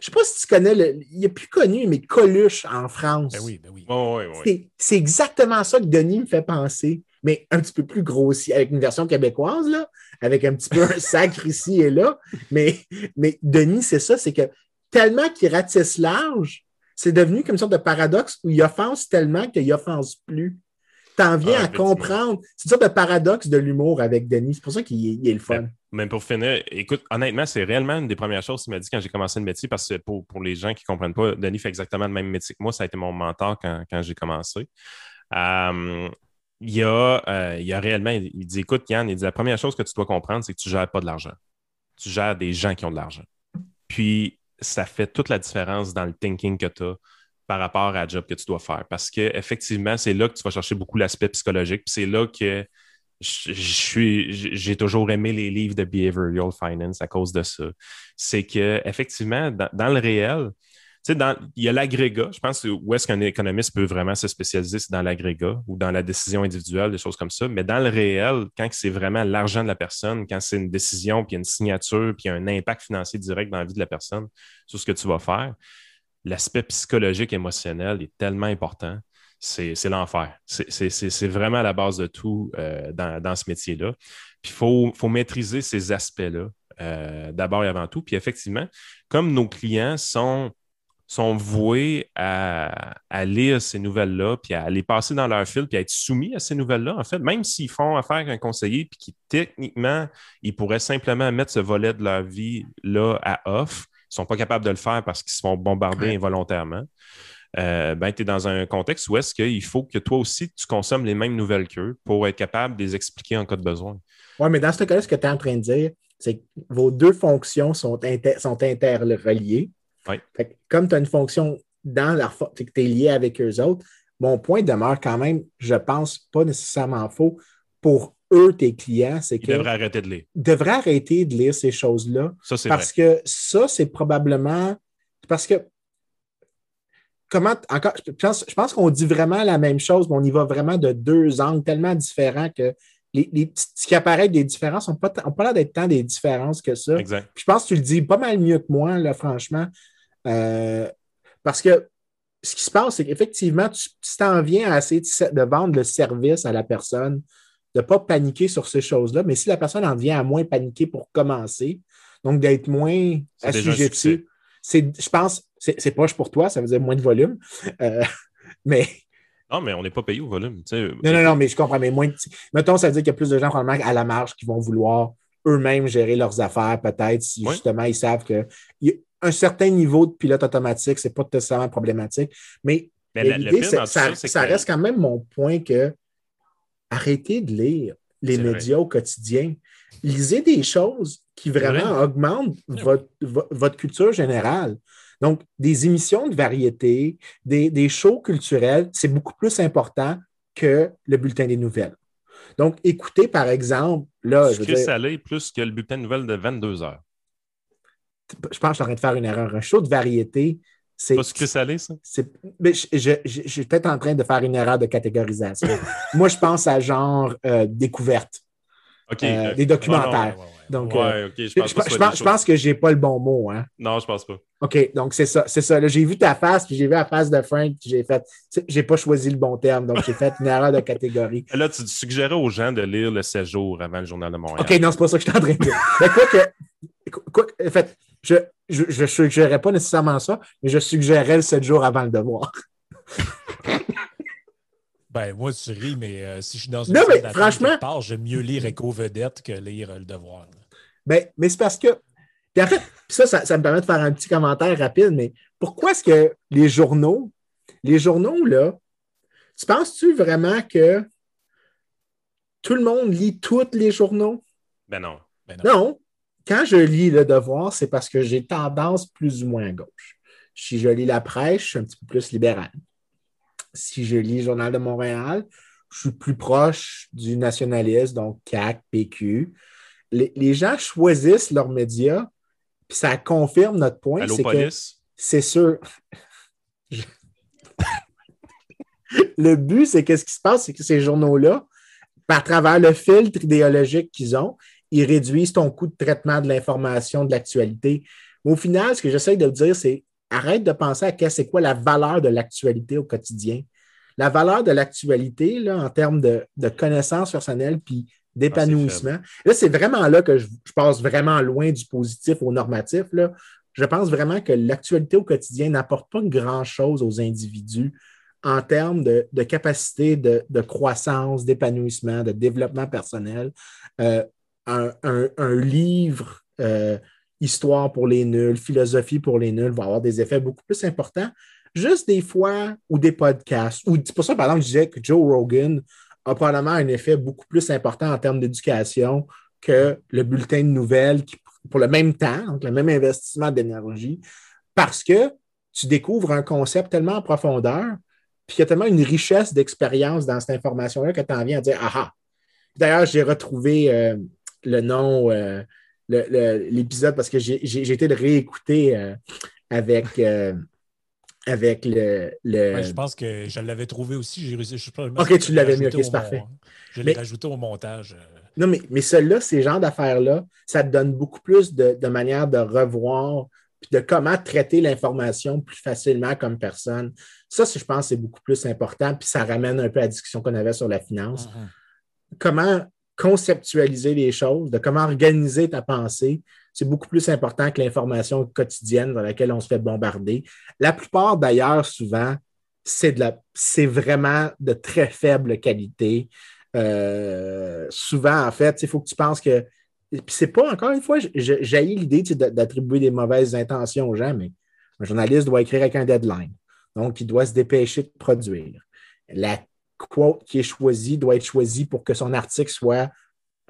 Je sais pas si tu connais, le, il est plus connu, mais Coluche en France. Ben oui, ben oui. c'est exactement ça que Denis me fait penser, mais un petit peu plus grossier, avec une version québécoise, là, avec un petit peu un sacre ici et là. Mais, mais Denis, c'est ça, c'est que tellement qu'il ratisse large, c'est devenu comme une sorte de paradoxe où il offense tellement qu'il offense plus. T'en viens ah, à comprendre. C'est une sorte de paradoxe de l'humour avec Denis. C'est pour ça qu'il est, le fun. Même pour finir, écoute, honnêtement, c'est réellement une des premières choses qu'il m'a dit quand j'ai commencé le métier, parce que pour, les gens qui ne comprennent pas, Denis fait exactement le même métier que moi. Ça a été mon mentor quand, j'ai commencé. Euh, il, y a, euh, il y a réellement, il dit écoute, Yann, il dit la première chose que tu dois comprendre, c'est que tu ne gères pas de l'argent. Tu gères des gens qui ont de l'argent. Puis, ça fait toute la différence dans le thinking que tu as par rapport à la job que tu dois faire. Parce qu'effectivement, c'est là que tu vas chercher beaucoup l'aspect psychologique. Puis c'est là que j'ai toujours aimé les livres de behavioral finance à cause de ça. C'est que effectivement, dans, le réel, il y a l'agrégat. Je pense où est-ce qu'un économiste peut vraiment se spécialiser, c'est dans l'agrégat ou dans la décision individuelle, des choses comme ça. Mais dans le réel, quand c'est vraiment l'argent de la personne, quand c'est une décision, puis une signature, puis un impact financier direct dans la vie de la personne sur ce que tu vas faire, l'aspect psychologique, émotionnel est tellement important. C'est l'enfer. C'est vraiment la base de tout euh, dans, ce métier-là. Puis il faut, maîtriser ces aspects-là euh, d'abord et avant tout. Puis effectivement, comme nos clients sont, sont voués à, lire ces nouvelles-là, puis à les passer dans leur fil, puis à être soumis à ces nouvelles-là, en fait, même s'ils font affaire avec un conseiller, puis qui techniquement, ils pourraient simplement mettre ce volet de leur vie-là à off, sont pas capables de le faire parce qu'ils se font bombarder involontairement, euh, ben, tu es dans un contexte où est-ce qu'il faut que toi aussi, tu consommes les mêmes nouvelles qu'eux pour être capable de les expliquer en cas de besoin. Oui, mais dans ce cas-là, ce que tu es en train de dire, c'est que vos deux fonctions sont, sont interreliées. comme tu as une fonction dans leur que tu es lié avec eux autres, mon point demeure quand même, je pense, pas nécessairement faux pour eux, tes clients, c'est que. Ils devraient arrêter de lire. devraient arrêter de lire ces choses-là. Ça, c'est Parce que ça, c'est probablement. Parce que. Comment. Encore, je pense, je pense qu'on dit vraiment la même chose, mais on y va vraiment de deux angles tellement différents que les, les ce qui apparaît des différences n'ont pas, pas l'air d'être tant des différences que ça. Exact. je pense que tu le dis pas mal mieux que moi, là, franchement. Euh, parce que ce qui se passe, c'est qu'effectivement, tu t'en viens à essayer de vendre le service à la personne de ne pas paniquer sur ces choses-là. Mais si la personne en vient à moins paniquer pour commencer, donc d'être moins assujetti, c'est, je pense, c'est, c'est poche pour toi, ça veut dire moins de volume. Euh, mais. Non, mais on n'est pas payé au volume. non, non, non, mais je comprends. Mais moins de... Mettons, ça veut dire qu'il y a plus de gens probablement à la marge qui vont vouloir eux-mêmes gérer leurs affaires, peut-être, si justement ils savent que y a un certain niveau de pilote automatique, ce n'est pas nécessairement problématique. Mais, ça reste quand même mon point que arrêtez de lire les médias au quotidien. Lisez des choses qui vraiment augmentent votre, culture générale. Donc, des émissions de variété, des, shows culturels, c'est beaucoup plus important que le bulletin des nouvelles. Donc, écoutez, par exemple, là. Sucré je salé plus que le bulletin de nouvelles de 22 heures. Je pense que je suis en train de faire une erreur. Un show de variété, c'est pas sucré salé, ça? Mais je, suis peut-être en train de faire une erreur de catégorisation. Moi, je pense à genre euh, découverte. Euh, des documentaires. donc, je, pense, que j'ai pas le bon mot. Hein? Non, je pense pas. OK, donc c'est ça. C'est ça. J'ai vu ta face, puis j'ai vu la face de Frank, puis j'ai fait. J'ai pas choisi le bon terme, donc j'ai fait une erreur de catégorie. Là, tu suggérais aux gens de lire le 16 jours avant le Journal de Montréal. OK, non, c'est pas ça que je suis en train de dire. Mais quoi que. Quoi, en fait, je ne suggérerais pas nécessairement ça, mais je suggérerais le 7 jours avant le devoir. ben, moi, tu ris, mais euh, si je suis dans une non, mais franchement, part, j'aime mieux lire Éco-Vedette que lire Le Devoir. Ben, mais c'est parce que. en fait, ça, ça, me permet de faire un petit commentaire rapide, mais pourquoi est-ce que les journaux, les journaux, là, tu penses-tu vraiment que tout le monde lit tous les journaux? Ben non. Ben non. non quand je lis Le Devoir, c'est parce que j'ai tendance plus ou moins à gauche. Si je lis La Presse, je suis un petit peu plus libéral. Si je lis Journal de Montréal, je suis plus proche du nationalisme, donc CAC, PQ. Les, gens choisissent leurs médias, puis ça confirme notre point. c'est que c'est sûr. le but, c'est qu'est-ce qui se passe, c'est que ces journaux-là, à travers le filtre idéologique qu'ils ont, ils réduisent ton coût de traitement de l'information, de l'actualité. au final, ce que j'essaie de dire, c'est arrête de penser à c'est quoi la valeur de l'actualité au quotidien. La valeur de l'actualité, en termes de, connaissances personnelles puis d'épanouissement. là, c'est vraiment là que je, passe vraiment loin du positif au normatif. Là. Je pense vraiment que l'actualité au quotidien n'apporte pas grand-chose aux individus en termes de, capacité de, croissance, d'épanouissement, de développement personnel. Euh, un, livre euh, histoire pour les nuls, philosophie pour les nuls va avoir des effets beaucoup plus importants. Juste des fois, ou des podcasts, ou c'est pour ça, par exemple, je disais que Joe Rogan a probablement un effet beaucoup plus important en termes d'éducation que le bulletin de nouvelles pour le même temps, donc le même investissement d'énergie, parce que tu découvres un concept tellement en profondeur, puis il y a tellement une richesse d'expérience dans cette information-là que tu en viens à dire Ah, ah! D'ailleurs, j'ai retrouvé euh, le nom, euh, l'épisode, parce que j'ai été le réécouter euh, avec, avec le. je pense que je l'avais trouvé aussi. J'ai réussi. Je, ok, tu l'avais mis, ok, c'est parfait. Je l'ai rajouté au montage. Non, mais, mais celui-là, ces genres d'affaires-là, ça te donne beaucoup plus de, de manière de revoir de comment traiter l'information plus facilement comme personne. Ça, je pense, c'est beaucoup plus important, puis ça ramène un peu à la discussion qu'on avait sur la finance. Mm-hmm. Comment conceptualiser les choses, de comment organiser ta pensée, c'est beaucoup plus important que l'information quotidienne dans laquelle on se fait bombarder. La plupart, d'ailleurs, souvent, c'est, de c'est vraiment de très faible qualité. Euh, souvent, en fait, il faut que tu penses que puis c'est pas, encore une fois, j'ai l'idée d'attribuer des mauvaises intentions aux gens, mais un journaliste doit écrire avec un deadline. Donc, il doit se dépêcher de produire. La quote qui est choisie doit être choisie pour que son article soit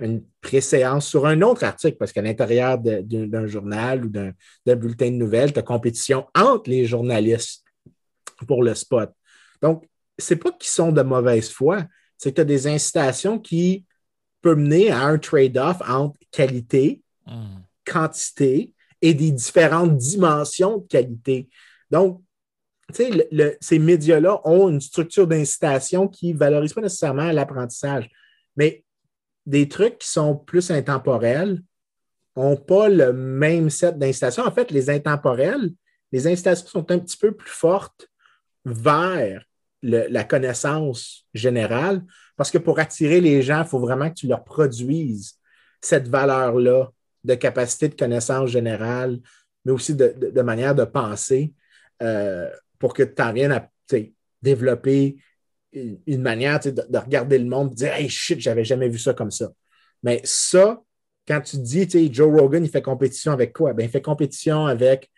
une préséance sur un autre article, parce qu'à l'intérieur d'un journal ou d'un bulletin de nouvelles, tu as compétition entre les journalistes pour le spot. Donc, c'est pas qu'ils sont de mauvaise foi, c'est que tu as des incitations qui peut mener à un trade-off entre qualité, hmm. quantité et des différentes dimensions de qualité. Donc, ces médias-là ont une structure d'incitation qui ne valorise pas nécessairement l'apprentissage. Mais des trucs qui sont plus intemporels n'ont pas le même set d'incitations. En fait, les intemporels, les incitations sont un petit peu plus fortes vers la connaissance générale, parce que pour attirer les gens, il faut vraiment que tu leur produises cette valeur-là de capacité de connaissance générale, mais aussi de, manière de penser euh, pour que tu en viennes à développer une, manière de, regarder le monde et de dire Hey shit, j'avais jamais vu ça comme ça. Mais ça, quand tu dis Joe Rogan, il fait compétition avec quoi? Ben, il fait compétition avec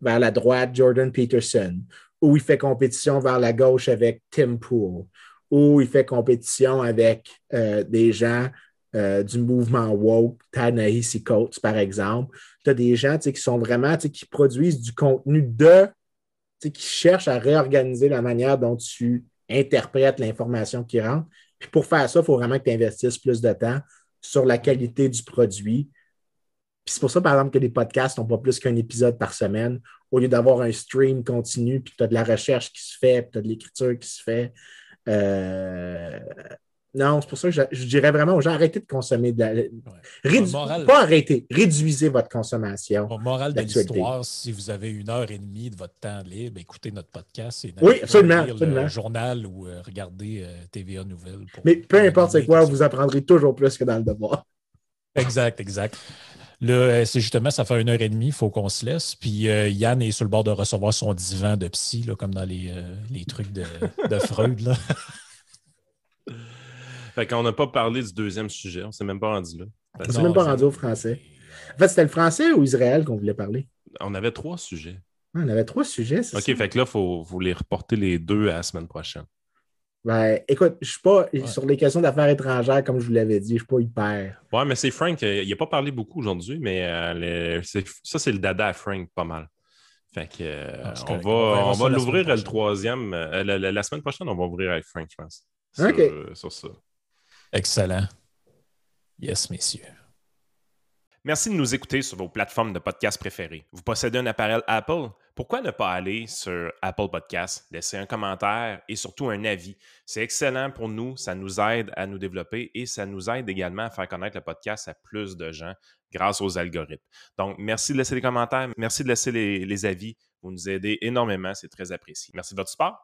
vers la droite Jordan Peterson ou il fait compétition vers la gauche avec Tim Pool, ou il fait compétition avec euh, des gens euh, du mouvement woke, Tanahisi Coates, par exemple. Tu as des gens qui sont vraiment, qui produisent du contenu de, qui cherchent à réorganiser la manière dont tu interprètes l'information qui rentre. Puis pour faire ça, il faut vraiment que tu investisses plus de temps sur la qualité du produit. Puis c'est pour ça, par exemple, que les podcasts n'ont pas plus qu'un épisode par semaine au lieu d'avoir un stream continu, puis tu as de la recherche qui se fait, puis tu as de l'écriture qui se fait. Euh, non, c'est pour ça que je, dirais vraiment aux gens, arrêtez de consommer de la. Pas arrêtez, réduisez votre consommation. Moral de l'histoire, si vous avez une heure et demie de votre temps libre, écoutez notre podcast. Et oui, absolument. Le journal ou euh, regardez euh, TVA Nouvelles. Mais peu importe c'est quoi, vous apprendrez toujours plus que dans le devoir. Exact, exact. Là, euh, c'est justement, ça fait une heure et demie, il faut qu'on se laisse. Puis euh, Yann est sur le bord de recevoir son divan de psy, là, comme dans les, les trucs de, de Freud. Là. fait qu'on n'a pas parlé du deuxième sujet, on ne s'est même pas rendu là. On ne s'est même pas rendu au français. En fait, c'était le français ou Israël qu'on voulait parler? On avait trois sujets. Ah, on avait trois sujets, c'est OK, fait que là, il faut vous les reporter les deux à la semaine prochaine. Ben, écoute, je suis pas sur les questions d'affaires étrangères, comme je vous l'avais dit, je ne suis pas hyper. Ouais, mais c'est Frank, euh, il n'a pas parlé beaucoup aujourd'hui, mais euh, ça, c'est le dada à Frank, pas mal. Fait que, euh, ah, on va, on va l'ouvrir le troisième. La, semaine prochaine, on va ouvrir avec Frank, je pense. OK. sur ça. Excellent. Yes, messieurs. Merci de nous écouter sur vos plateformes de podcast préférées. Vous possédez un appareil Apple? pourquoi ne pas aller sur Apple Podcast, laisser un commentaire et surtout un avis? C'est excellent pour nous, ça nous aide à nous développer et ça nous aide également à faire connaître le podcast à plus de gens grâce aux algorithmes. Donc, merci de laisser des commentaires, merci de laisser les, les avis. Vous nous aidez énormément, c'est très apprécié. Merci de votre support.